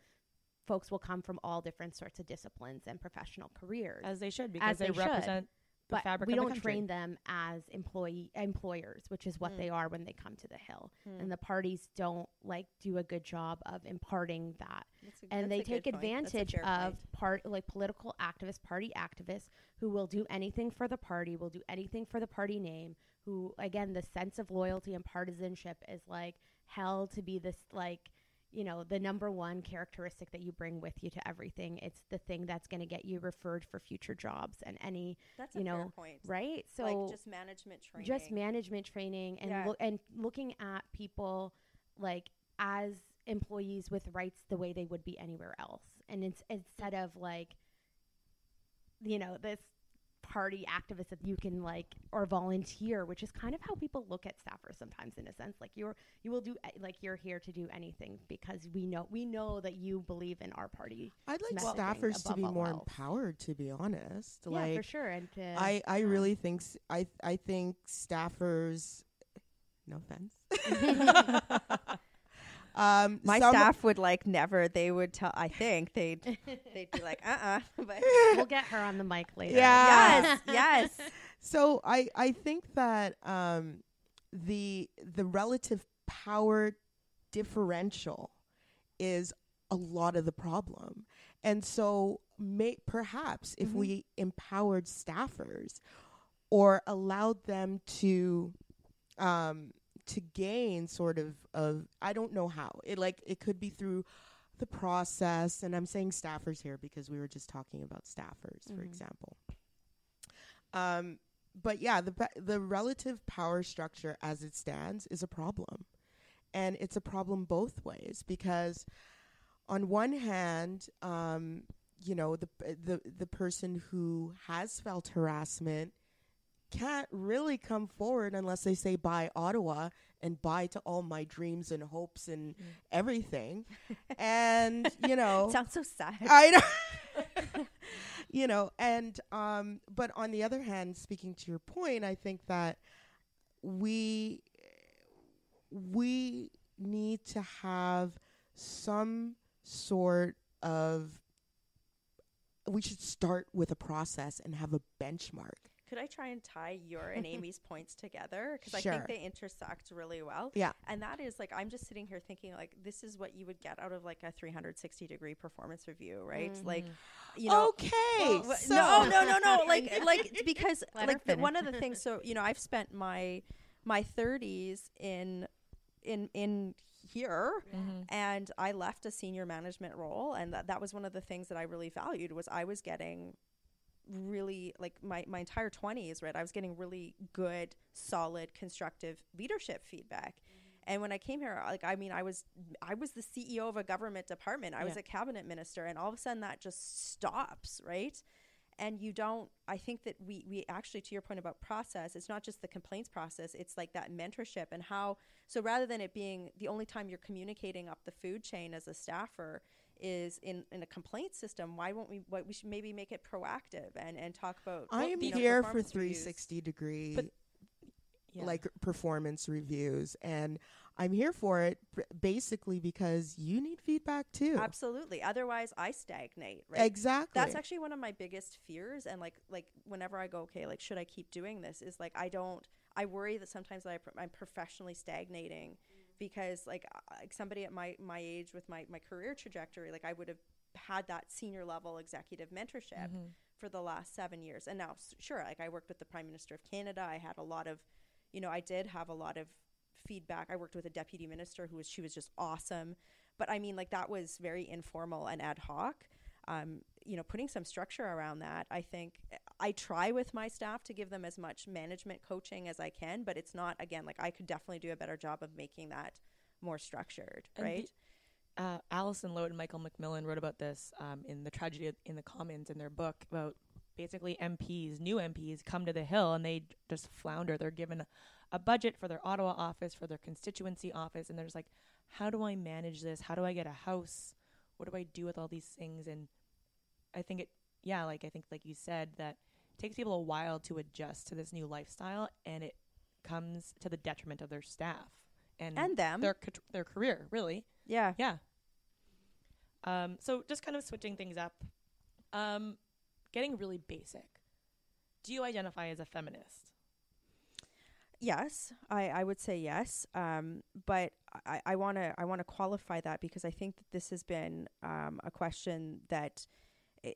Folks will come from all different sorts of disciplines and professional careers as they should because they they, should. represent the but fabric we of don't country. train them as employee employers, which is what Mm. they are when they come to the Hill. Hmm. And the parties don't like do a good job of imparting that, a- and they take good point. That's a advantage of point. part like political activists, party activists who will do anything for the party, will do anything for the party name. Who again, the sense of loyalty and partisanship is like held to be this like you know the number one characteristic that you bring with you to everything. It's the thing that's going to get you referred for future jobs and any That's you know, point. right. So like just management training. just management training and Yeah. look and looking at people like as employees with rights the way they would be anywhere else and it's instead of like you know this party activist that you can like or volunteer which is kind of how people look at staffers sometimes in a sense like you're you will do like you're here to do anything because we know we know that you believe in our party I'd like staffers to be more else. empowered. To be honest, yeah for sure and to, I, I um, really think s- I I think staffers. No offense. um, My some- staff would like never. They would tell. I think they'd they'd be like, uh, uh But we'll get her on the mic later Yeah. yes, yes. So I I think that um, the the relative power differential is a lot of the problem, and so may perhaps if Mhm. we empowered staffers or allowed them to um, to gain sort of of I don't know how. It like it could be through the process and I'm saying staffers here because we were just talking about staffers for Mhm. example. Um but yeah the the relative power structure as it stands is a problem. And it's a problem both ways because on one hand um you know the the the person who has felt harassment can't really come forward unless they say bye Ottawa and bye to all my dreams and hopes and Mm. everything. and you know, Sounds so sad. I know. you know, and um but on the other hand, speaking to your point, I think that we we need to have some sort of we should start with a process and have a benchmark could I try and tie your and Amy's points together? Because I think they intersect really well. Yeah. And that is like, I'm just sitting here thinking, like, this is what you would get out of like a 360 degree performance review, right? Like, you know, okay. well, so no, no, no, no. Like, like because Let like the, one of the things. So you know, I've spent my my 30s in in in here, and I left a senior management role, and that that was one of the things that I really valued was I was getting really like my my entire 20s right i was getting really good solid constructive leadership feedback. Mm-hmm. And when i came here like i mean i was i was the ceo of a government department. I was a cabinet minister and all of a sudden that just stops right? And you don't i think that we we actually to your point about process it's not just the complaints process it's like that mentorship and how so rather than it being the only time you're communicating up the food chain as a staffer is in, in a complaint system why won't we what we should maybe make it proactive and and talk about I am here for performance reviews. 360 degree But- Yeah. like performance reviews and I'm here for it basically because you need feedback too. absolutely otherwise i stagnate right Exactly. that's actually one of my biggest fears and like like whenever i go okay like should i keep doing this is like i don't i worry that sometimes I, i'm professionally stagnating because like uh, like somebody at my my age with my my career trajectory like i would have had that senior level executive mentorship for the last seven years. And now sure like i worked with the prime minister of canada. I had a lot of you know i did have a lot of feedback. I worked with a deputy minister who was she was just awesome. But i mean like that was very informal and ad hoc. Um, you know, putting some structure around that. I think I try with my staff to give them as much management coaching as I can, but it's not again like I could definitely do a better job of making that more structured, And the- right? uh, Alison Loat and Michael MacMillan wrote about this um, in the tragedy in the commons in their book about basically MPs, new MPs, come to the Hill and they just flounder. They're given a budget for their Ottawa office, for their constituency office, and they're just like, how do I manage this? How do I get a house? What do I do with all these things? And I think it, yeah, like I think, like you said, that takes people a while to adjust to this new lifestyle, and it comes to the detriment of their staff and, And them. their their career, really. yeah. Yeah. Um, so just kind of switching things up, um, getting really basic. Do you identify as a feminist? Yes, I, I would say yes. Um, but I, I want to I want to qualify that because I think that this has been um, a question that eh,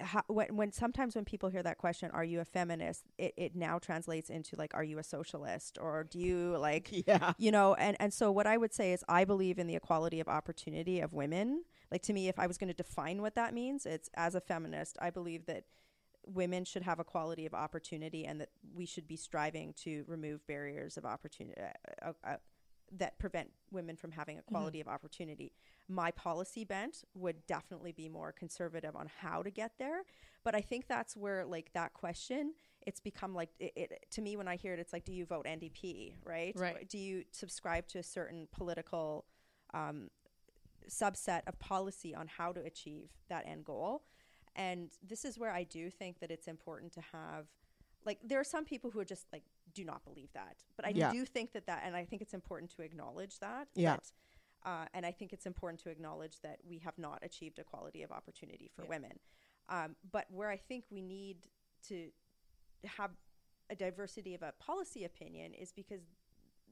how, when when sometimes when people hear that question, are you a feminist? It, it now translates into like, are you a socialist or do you like yeah. you know and and so what i would say is i believe in the equality of opportunity of women like to me if i was going to define what that means it's as a feminist i believe that women should have equality of opportunity and that we should be striving to remove barriers of opportunity uh, uh, uh, that prevent women from having equality of opportunity. My policy bent would definitely be more conservative on how to get there but i think that's where like that question it's become like it, it to me when i hear it it's like do you vote ndp right? Right. do you subscribe to a certain political um, subset of policy on how to achieve that end goal? And this is where i do think that it's important to have like there are some people who are just like do not believe that but i Yeah. do think that that and i think it's important to acknowledge that Yeah. that, uh, and i think it's important to acknowledge that we have not achieved equality of opportunity for Yeah. women um, but where i think we need to have a diversity of a policy opinion is because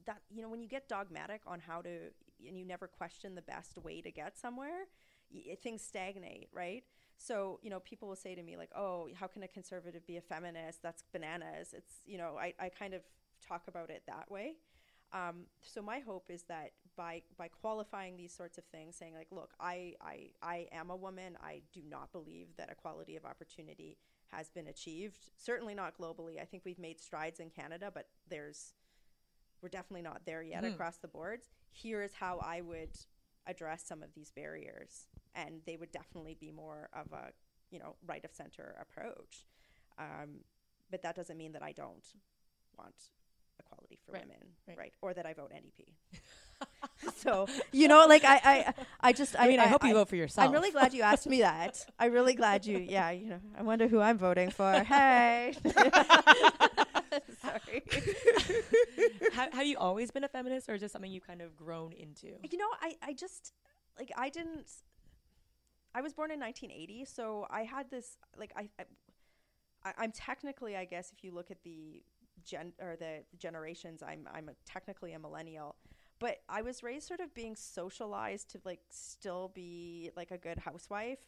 that you know when you get dogmatic on how to and you never question the best way to get somewhere y- things stagnate right so you know people will say to me like oh how can a conservative be a feminist? That's bananas. It's you know i, I kind of talk about it that way. Um, so my hope is that by by qualifying these sorts of things saying like look I, I i am a woman. I do not believe that equality of opportunity has been achieved. Certainly not globally. I think we've made strides in canada but there's we're definitely not there yet Mhm. across the boards. Here is how I would address some of these barriers, and they would definitely be more of a you know right of center approach. Um, but that doesn't mean that I don't want equality for Right, women, right. right. Or that I vote NDP. so you know, like I, I, I just, I, mean, I, hope you vote for yourself. I'm really glad you asked me that. I'm really glad you. Yeah, you know, I wonder who I'm voting for. Hey. Sorry. have, have you always been a feminist, or is this something you kind of grown into? You know, I, I just like I didn't. I was born in 1980, so I had this like I, I I'm technically, I guess, if you look at the gen or the generations, I'm I'm a, technically a millennial, but I was raised sort of being socialized to like still be like a good housewife,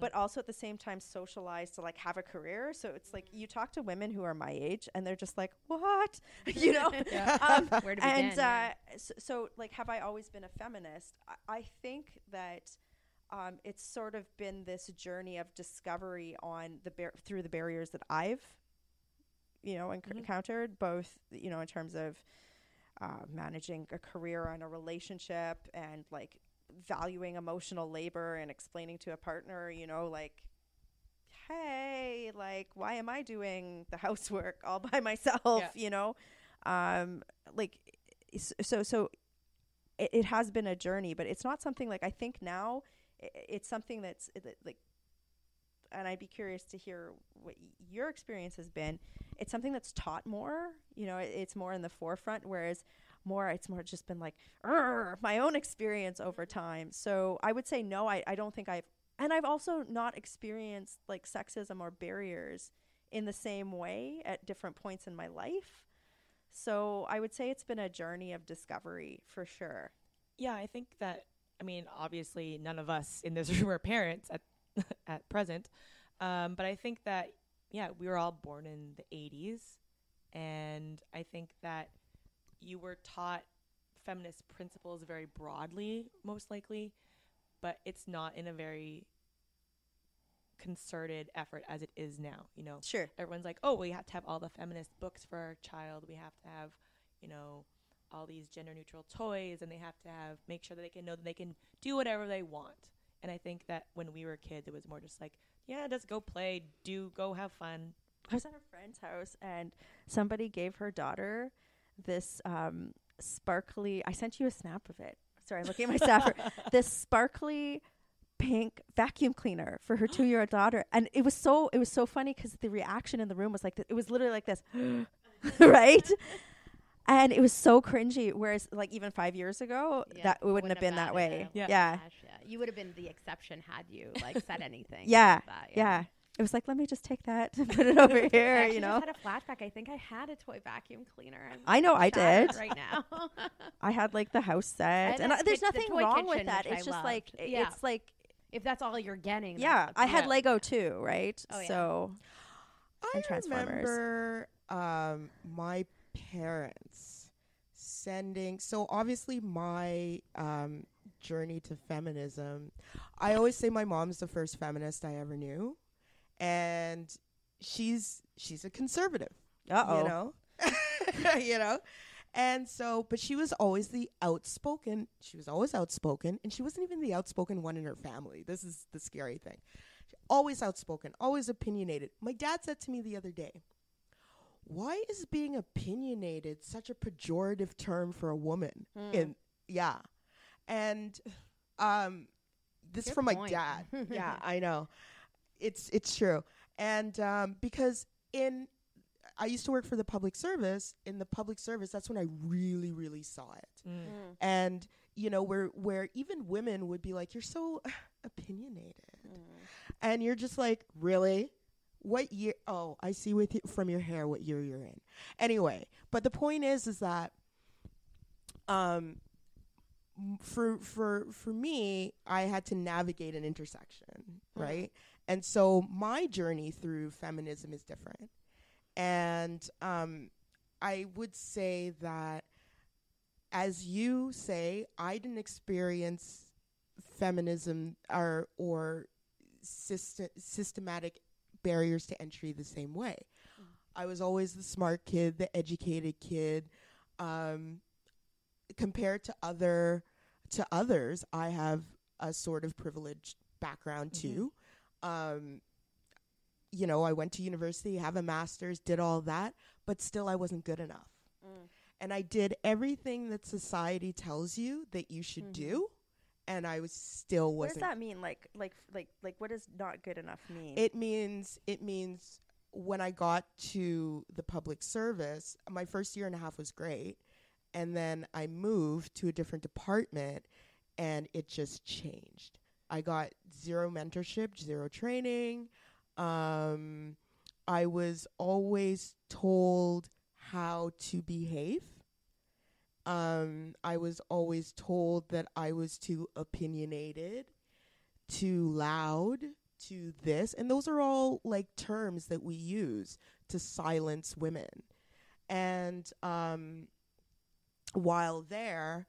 but also at the same time socialized to like have a career. So it's like you talk to women who are my age, and they're just like, what, you know. um, Where to begin? and uh, so, so, like, have I always been a feminist? I, I think that um, it's sort of been this journey of discovery on the bar- through the barriers that I've, you know, enc- Mhm. encountered, both you know in terms of uh, managing a career and a relationship, and like valuing emotional labor and explaining to a partner, you know, like. Hey, like, why am I doing the housework all by myself? Yeah. You know, um, like so so it, it has been a journey but it's not something like i think now it's something that's like and i'd be curious to hear what your experience has been it's something that's taught more you know it, it's more in the forefront whereas more it's more just been like my own experience over time so i would say no I, I don't think i've and i've also not experienced like sexism or barriers in the same way at different points in my life so I would say it's been a journey of discovery for sure. Yeah, I think that. I mean, obviously, none of us in this room are parents at at present, um, but I think that yeah, we were all born in the '80s, and I think that you were taught feminist principles very broadly, most likely, but it's not in a very concerted effort as it is now. You know, Sure. everyone's like, oh, we have to have all the feminist books for our child. We have to have, you know, all these gender neutral toys, and they have to have make sure that they can know that they can do whatever they want. And I think that when we were kids, it was more just like, yeah, just go play, do go have fun. I was at a friend's house and somebody gave her daughter this um, sparkly. I sent you a snap of it. Sorry, I'm looking at my staffer. this sparkly pink vacuum cleaner for her two-year-old daughter, and it was so it was so funny because the reaction in the room was like th- it was literally like this, right? And it was so cringy. Whereas, like even five years ago, Yeah, that it wouldn't have been that way. Yeah. yeah. Gosh, yeah. You would have been the exception had you like said anything. Yeah, like that, yeah. It was like, let me just take that and put it over here, actually you know. just had a flashback. I think I had a toy vacuum cleaner. I'm I know I did. right now. I had like the house set, had and a I, there's kit- the nothing wrong with that. It's I just like loved. Yeah. it's like if that's all you're getting, yeah. I had Lego too, right? Oh, yeah. So I and Transformers. remember um, my parents sending. So obviously, my um, journey to feminism. I always say my mom's the first feminist I ever knew, and she's she's a conservative. uh oh, You know, you know. And so, but she was always the outspoken. She was always outspoken, and she wasn't even the outspoken one in her family. This is the scary thing. Always outspoken, always opinionated. My dad said to me the other day, "Why is being opinionated such a pejorative term for a woman?" Hmm. In yeah, and um, this Good from my dad. yeah, I know. It's it's true, and um, because in I used to work for the public service. In the public service, that's when I really, really saw it. Mm. And you know, where where even women would be like, "You're so opinionated," and you're just like, "Really? What year? Oh, I see with you from your hair what year you're in." Anyway, but the point is, is that um, for for for me, I had to navigate an intersection, right? And so my journey through feminism is different. And um, I would say that, as you say, I didn't experience feminism or or system, systematic barriers to entry the same way. I was always the smart kid, the educated kid. Um, compared to other to others, I have a sort of privileged background Mhm. too. Um, you know, I went to university, have a master's, did all that, but still I wasn't good enough. Mm. And I did everything that society tells you that you should Mhm. do, and I was still wasn't. what does that mean? Like, like, like, like, what does not good enough mean? it means it means when I got to the public service, my first year and a half was great, and then I moved to a different department, and it just changed. I got zero mentorship, zero training. Um, I was always told how to behave. Um, I was always told that I was too opinionated, too loud, to this. And those are all like terms that we use to silence women. And um, while there,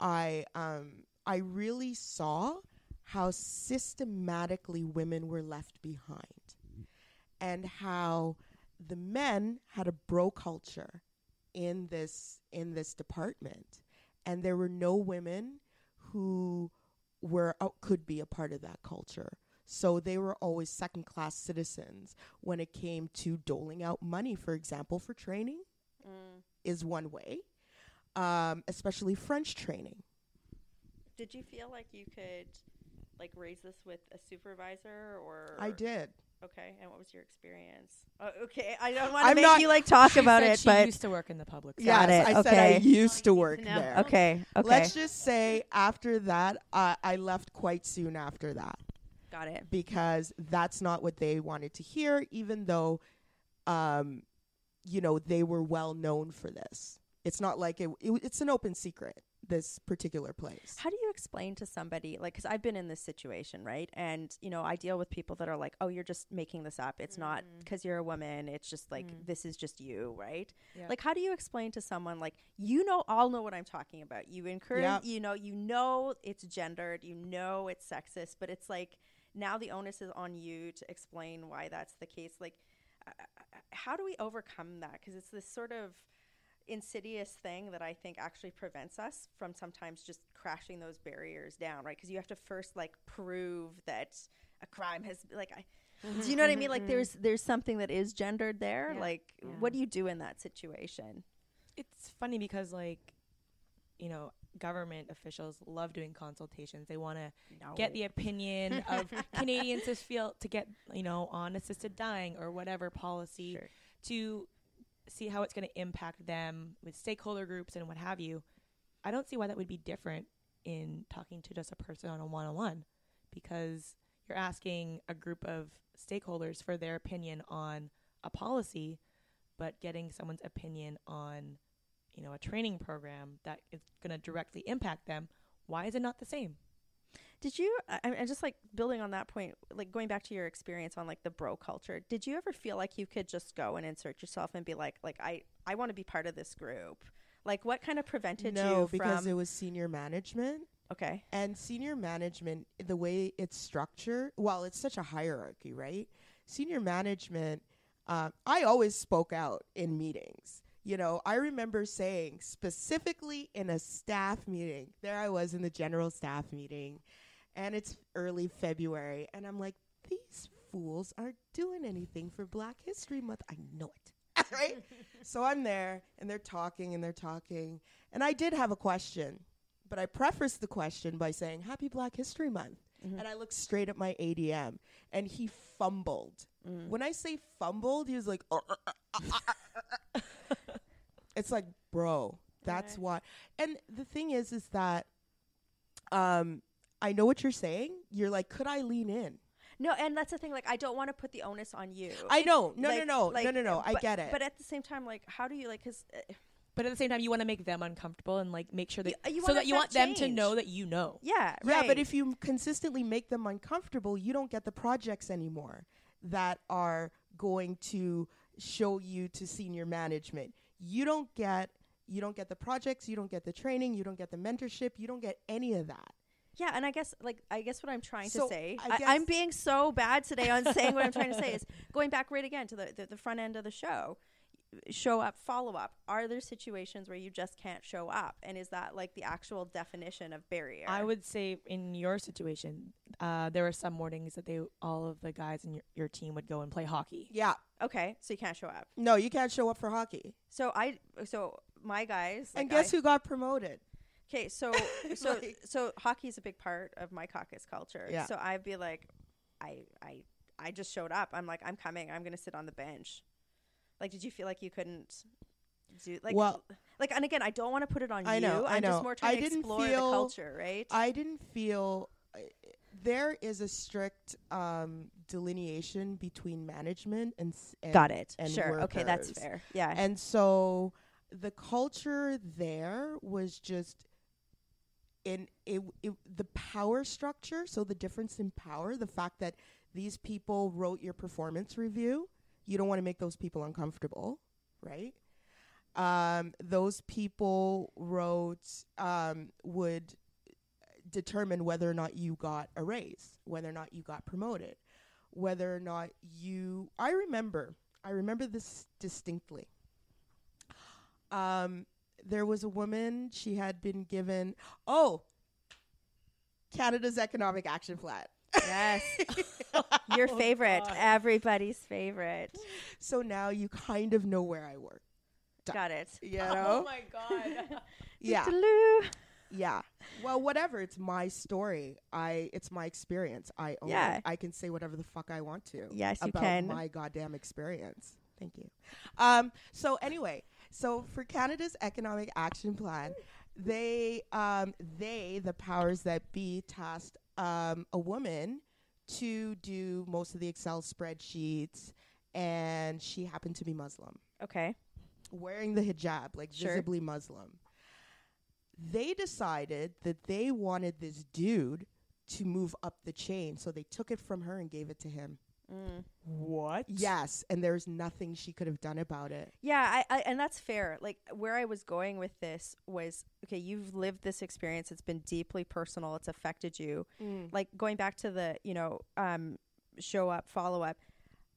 I um, I really saw how systematically women were left behind and how the men had a bro culture in this in this department. And there were no women who were uh, could be a part of that culture. So they were always second class citizens when it came to doling out money for example for training Mm. is one way um, especially french training. Did you feel like you could like raise this with a supervisor or i did Okay, and what was your experience? Oh, okay, I don't want to I'm make not- you like talk She about said it, she but used to work in the public. Got it, i said i okay. used to work need to there okay, okay, let's just say after that uh, i left quite soon after that got it. because that's not what they wanted to hear, even though, um, you know, they were well known for this. It's not like it, it it's an open secret, this particular place. How do you explain to somebody like because I've been in this situation, right? And you know, I deal with people that are like, "Oh, you're just making this up. It's not because you're a woman. It's just like Mm. this is just you, right?" Yeah. Like, how do you explain to someone like you know, all know what I'm talking about? You encourage, Yeah. you know, you know it's gendered, you know it's sexist, but it's like now the onus is on you to explain why that's the case. Like, uh, uh, how do we overcome that? Because it's this sort of insidious thing that I think actually prevents us from sometimes just crashing those barriers down, right? Because you have to first like prove that a crime has like I. Mm-hmm. Do you know what I mean? Like mm-hmm. there's there's something that is gendered there. Yeah. Like Yeah. what do you do in that situation? it's funny because like you know government officials love doing consultations they want to No. get the opinion of canadians to feel to get you know on assisted dying or whatever policy Sure. to see how it's going to impact them with stakeholder groups and what have you i don't see why that would be different in talking to just a person on a one-on-one because you're asking a group of stakeholders for their opinion on a policy but getting someone's opinion on you know a training program that is going to directly impact them why is it not the same Did you? I, I'm just like building on that point, like going back to your experience on like the bro culture. Did you ever feel like you could just go and insert yourself and be like, like I, I want to be part of this group? Like, what kind of prevented no, you No, because from? it was senior management. okay, And senior management, the way it's structured, well, it's such a hierarchy, right? Senior management, um, I always spoke out in meetings. You know, I remember saying specifically in a staff meeting, there I was in the general staff meeting, and it's early February, and I'm like, these fools aren't doing anything for Black History Month. I know it, right? so I'm there, and they're talking and they're talking, and I did have a question, but I prefaced the question by saying, Happy Black History Month. Mhm. And I looked straight at my ADM, and he fumbled. Mm. When I say fumbled, he was like, "Uh, uh, uh, uh, uh, uh, uh." it's like, bro, that's Right. why. And the thing is, is that, um, I know what you're saying. You're like, could I lean in? no, and that's the thing. Like, I don't want to put the onus on you. I know. No, Like- no, no, like, no, no, no. I but- get it. But at the same time, like, how do you like? Because uh, but at the same time you want to make them uncomfortable and like make sure that You- you so wanna that you want affect them to know that you know yeah, yeah, but if you consistently make them uncomfortable, you don't get the projects anymore that are going to show you to senior management. You don't get you don't get the projects, you don't get the training, you don't get the mentorship, you don't get any of that. Yeah, and I guess like I guess what I'm trying So, to say, I I, I'm being so bad today on saying what I'm trying to say is going back right again to the, the the front end of the show. Show up, follow up. Are there situations where you just can't show up, and is that like the actual definition of barrier? i would say in your situation uh, there were some mornings that they all of the guys in your, your team would go and play hockey Yeah. Okay, so you can't show up. No, you can't show up for hockey. So I so my guys and like, guess I- who got promoted? Okay, so so Like- so hockey is a big part of my caucus culture. Yeah. So I'd be like, I I I just showed up. I'm like, I'm coming. I'm gonna sit on the bench. Like, did you feel like you couldn't do like Well- like? And again, I don't want to put it on I you. know, I I'm know. just more trying I to explore feel- the culture, right? I didn't feel uh, there is a strict um, delineation between management and, and Got it. and Sure. Okay, that's fair. Yeah. And so the culture there was just in it, it the power structure, so the difference in power, the fact that these people wrote your performance review, you don't want to make those people uncomfortable, right? Um, those people wrote um, would determine whether or not you got a raise, whether or not you got promoted, whether or not you. I remember, I remember this distinctly. Um, there was a woman. She had been given. Oh, Canada's economic action plan. yes. Your Oh, favorite. God. Everybody's favorite. So now you kind of know where I work. Got it. You know? Oh my god. yeah. Yeah. Well, whatever. It's my story. I. It's my experience. I own Yeah. it. I can say whatever the fuck I want to. Yes, you about can. my goddamn experience. Thank you. Um. So anyway, so for Canada's economic action plan, they um they the powers that be tasked um a woman to do most of the Excel spreadsheets, and she happened to be Muslim Okay. wearing the hijab, like Sure. visibly Muslim. They decided that they wanted this dude to move up the chain, so they took it from her and gave it to him. Mm. what? Yes, and there's nothing she could have done about it. Yeah, I, I and that's fair. Like where I was going with this was okay, you've lived this experience, it's been deeply personal, it's affected you. Like going back to the, you know, um show up, follow up.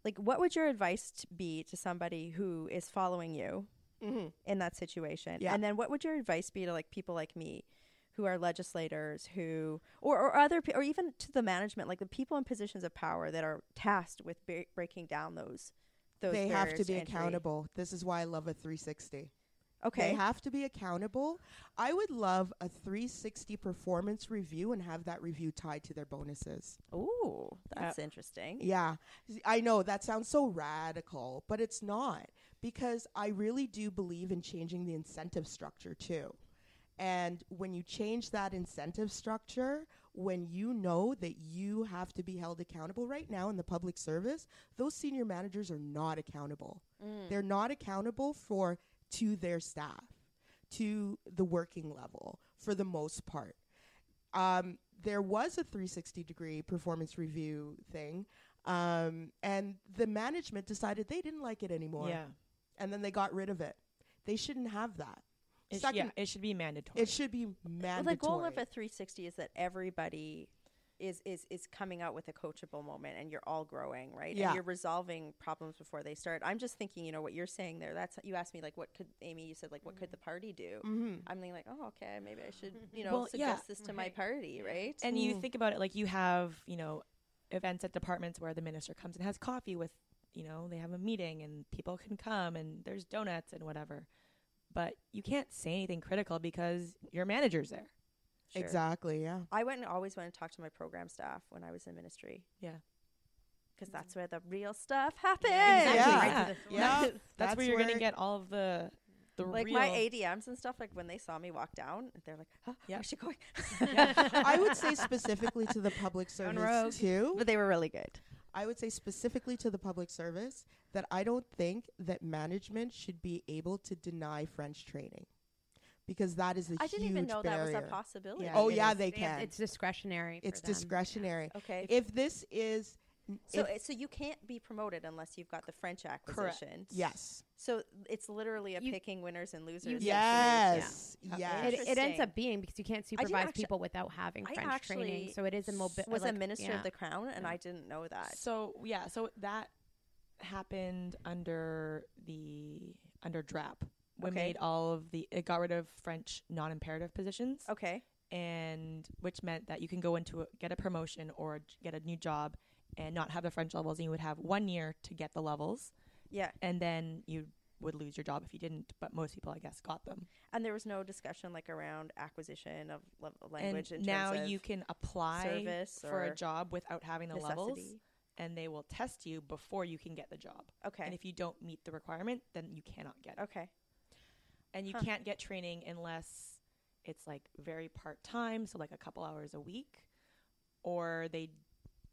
Like what would your advice t- be to somebody who is following you Mm-hmm. in that situation? Yeah. And then what would your advice be to like people like me who are legislators who or or other or even to the management, like the people in positions of power that are tasked with ba- breaking down those those They have to be entry? accountable. This is why I love a 360. Okay. They have to be accountable. I would love a 360 performance review and have that review tied to their bonuses. Ooh, that's interesting. Yeah. I know that sounds so radical, but it's not because I really do believe in changing the incentive structure too. And when you change that incentive structure, when you know that you have to be held accountable right now in the public service, those senior managers are not accountable. They're not accountable for to their staff, to the working level for the most part. Um, there was a 360 degree performance review thing, um, and the management decided they didn't like it anymore. Yeah. And then they got rid of it. They shouldn't have that. It Second, yeah, it should be mandatory. it should be mandatory. the goal of a 360 is that everybody is is is coming out with a coachable moment, and you're all growing, right? Yeah. And you're resolving problems before they start. I'm just thinking, you know, what you're saying there. That's you asked me like, what could Amy? You said like, what could the party do? hmm I'm thinking like, oh, okay, maybe I should, you know, Well, yeah. suggest this to my party, right? and you Mm. think about it like you have you know events at departments where the minister comes and has coffee with you know they have a meeting and people can come and there's donuts and whatever but you can't say anything critical because your manager's there Sure. Exactly. Yeah. I went and always went and talked to my program staff when I was in ministry. Yeah. Because that's where the real stuff happens. exactly. Yeah. Right to Yeah. that's, That's where you're gonna get all of the the Like real my ADMs and stuff, like when they saw me walk down, they're like, huh, Yeah. where's she going? I would say specifically to the public Going service too. but they were really good. I would say specifically to the public service that I don't think that management should be able to deny French training because that is a I huge didn't even know barrier. that was a possibility. Yeah. Oh It yeah, is. they They can. It's discretionary. It's for them. discretionary. Okay. If this is So, if- it- eh, so you can't be promoted unless you've got the French acquisition. yes, So it's literally a You- picking winners and losers. You- yes, Yeah. yes. It, it ends up being because you can't supervise actu- people without having I French actually training. So it is a mobi- was like, a minister yeah. of the crown, and Yeah. I didn't know that. So yeah, so that happened under the under DRAP. We Okay. made all of the it got rid of French non-imperative positions, Okay. and which meant that you can go into a, get a promotion or j- get a new job and not have the French levels, and you would have one year to get the levels, Yeah. and then you would lose your job if you didn't. But most people, I guess, got them. And there was no discussion like around acquisition of le- language and in now of you can apply service for a job without having the levels, and they will test you before you can get the job. Okay. And if you don't meet the requirement, then you cannot get it. okay. And you Huh. can't get training unless it's like very part time, so like a couple hours a week, or they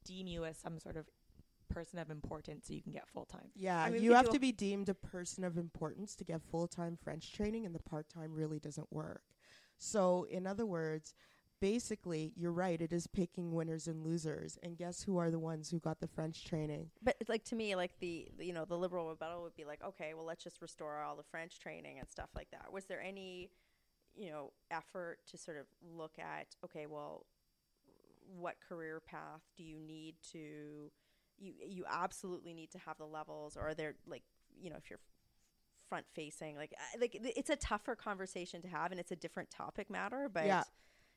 deem you as some sort of person of importance so you can get full time. Yeah, I mean, you have to be deemed a person of importance to get full time French training, and the part time really doesn't work. So, in other words, basically, you're right. It is picking winners and losers, and guess who are the ones who got the French training? But it's like to me, like the the, you know the liberal rebuttal would be like, okay, well let's just restore all the French training and stuff like that. Was there any, you know, effort to sort of look at okay, well, what career path do you need to? You you absolutely need to have the levels, or are there like you know if you're front facing like uh, like it's a tougher conversation to have and it's a different topic matter but Yeah.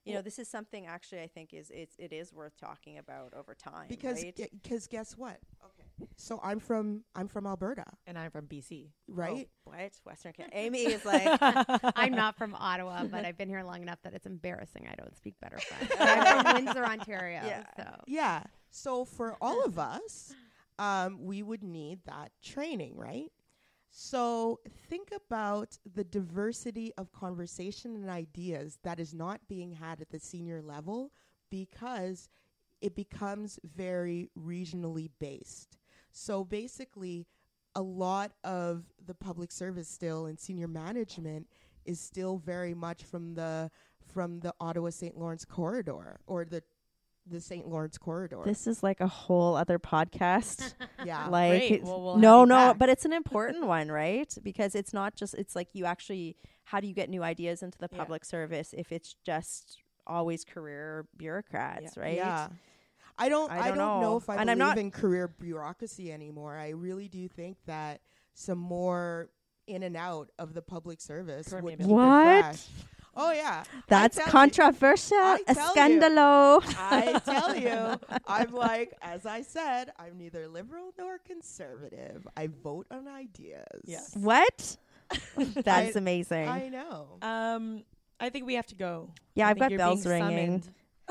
you know this is something actually i think is it's it is worth talking about over time Because right? because guess what? Okay, so I'm from I'm from Alberta, And I'm from BC. right? Oh, what? Western Canada. Amy is like, I'm not from Ottawa, but I've been here long enough that it's embarrassing. I don't speak better French. I'm from Windsor, Ontario. Yeah. So Yeah. So for all of us, um, we would need that training, right? So think about the diversity of conversation and ideas that is not being had at the senior level because it becomes very regionally based. So basically, a lot of the public service still and senior management is still very much from the from the Ottawa St. Lawrence corridor or the the St. Lawrence corridor. this is like a whole other podcast. yeah. like, Great. Well, we'll no, no, back. but it's an important one, right? Because it's not just. It's like you actually. How do you get new ideas into the Yeah. public service if it's just always career bureaucrats, right? Yeah. I don't I I don't don't, know. know. if I And believe I'm not- in career bureaucracy anymore. I really do think that some more in and out of the public service Career would maybe. keep it What? fresh. Oh yeah. That's tell you- controversial. I A tell you. I tell you, I'm like, as I said, I'm neither liberal nor conservative. I vote on ideas. Yes. What? That's I- amazing. I know. Um, I think we have to go. yeah, I I've got you're bells ringing. summoned.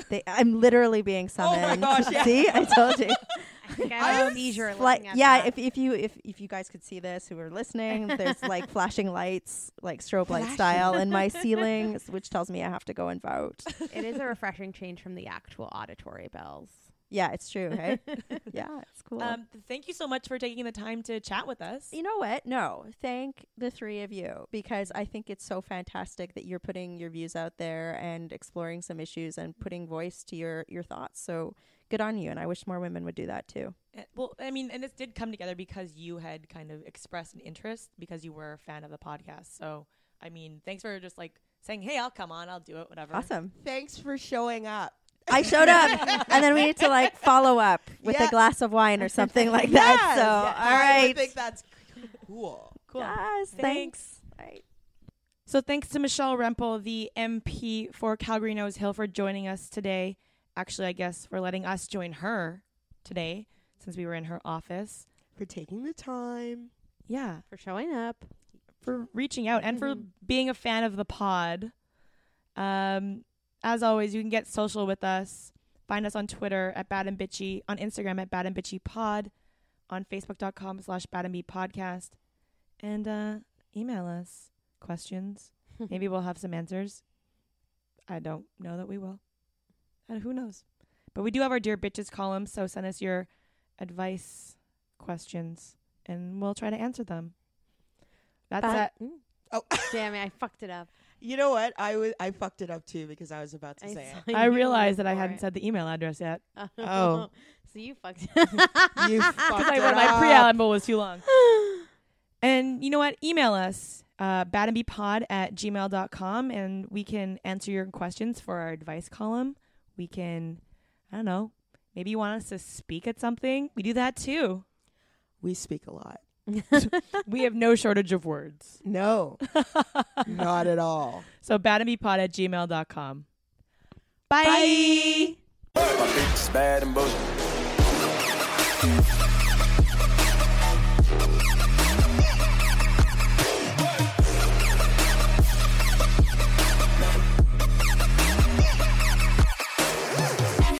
They, I'm literally being Oh my summoned. gosh, yeah. See, I told you. I think I have seizure at yeah, that. if if you if if you guys could see this, who are listening, there's like flashing lights, like strobe light style, in my ceiling, which tells me I have to go and vote. it is a refreshing change from the actual auditory bells. Yeah, it's true. Hey, yeah, it's cool. Um, thank you so much for taking the time to chat with us. you know what? No, thank the three of you because I think it's so fantastic that you're putting your views out there and exploring some issues and putting voice to your your thoughts. So good on you, and I wish more women would do that too. Uh, Well, I mean, and this did come together because you had kind of expressed an interest because you were a fan of the podcast. So, I mean, thanks for just like saying, "Hey, I'll come on, I'll do it, whatever." Awesome. Thanks for showing up. I showed up, and then we need to like follow up with Yeah. a glass of wine or something like that. So, yes, all I think that's cool. Cool. Yes, Thanks. thanks. All right. So thanks to Michelle Rempel, the MP for Calgary Nose Hill, for joining us today. Actually, I guess for letting us join her today since we were in her office. For taking the time. Yeah, For showing up. for reaching out and for Mhm. being a fan of the pod. Um, as always, you can get social with us. Find us on Twitter at Bad and Bitchy, on Instagram at Bad and Bitchy Pod, on Facebook.com slash Bad and B Podcast, and uh, email us questions. Maybe we'll have some answers. I don't know that we will. And who knows? But we do have our Dear Bitches column, so send us your advice questions and we'll try to answer them. That's it. Oh, Damn it, I fucked it up. You know what? I was I fucked it up too because I was about to I say it. I realized that I hadn't it. said the email address yet. Oh. so you fucked it. You fucked Like it when my up. preamble was too long. and you know what? Email us, uh, badandbpod at gmail.com, and we can answer your questions for our advice column. We can, I don't know, maybe you want us to speak at something. We do that too. We speak a lot. We have no shortage of words. No, not at all. So badandbpod at gmail.com. Bye. Bye. My bitch is bad and bullshit.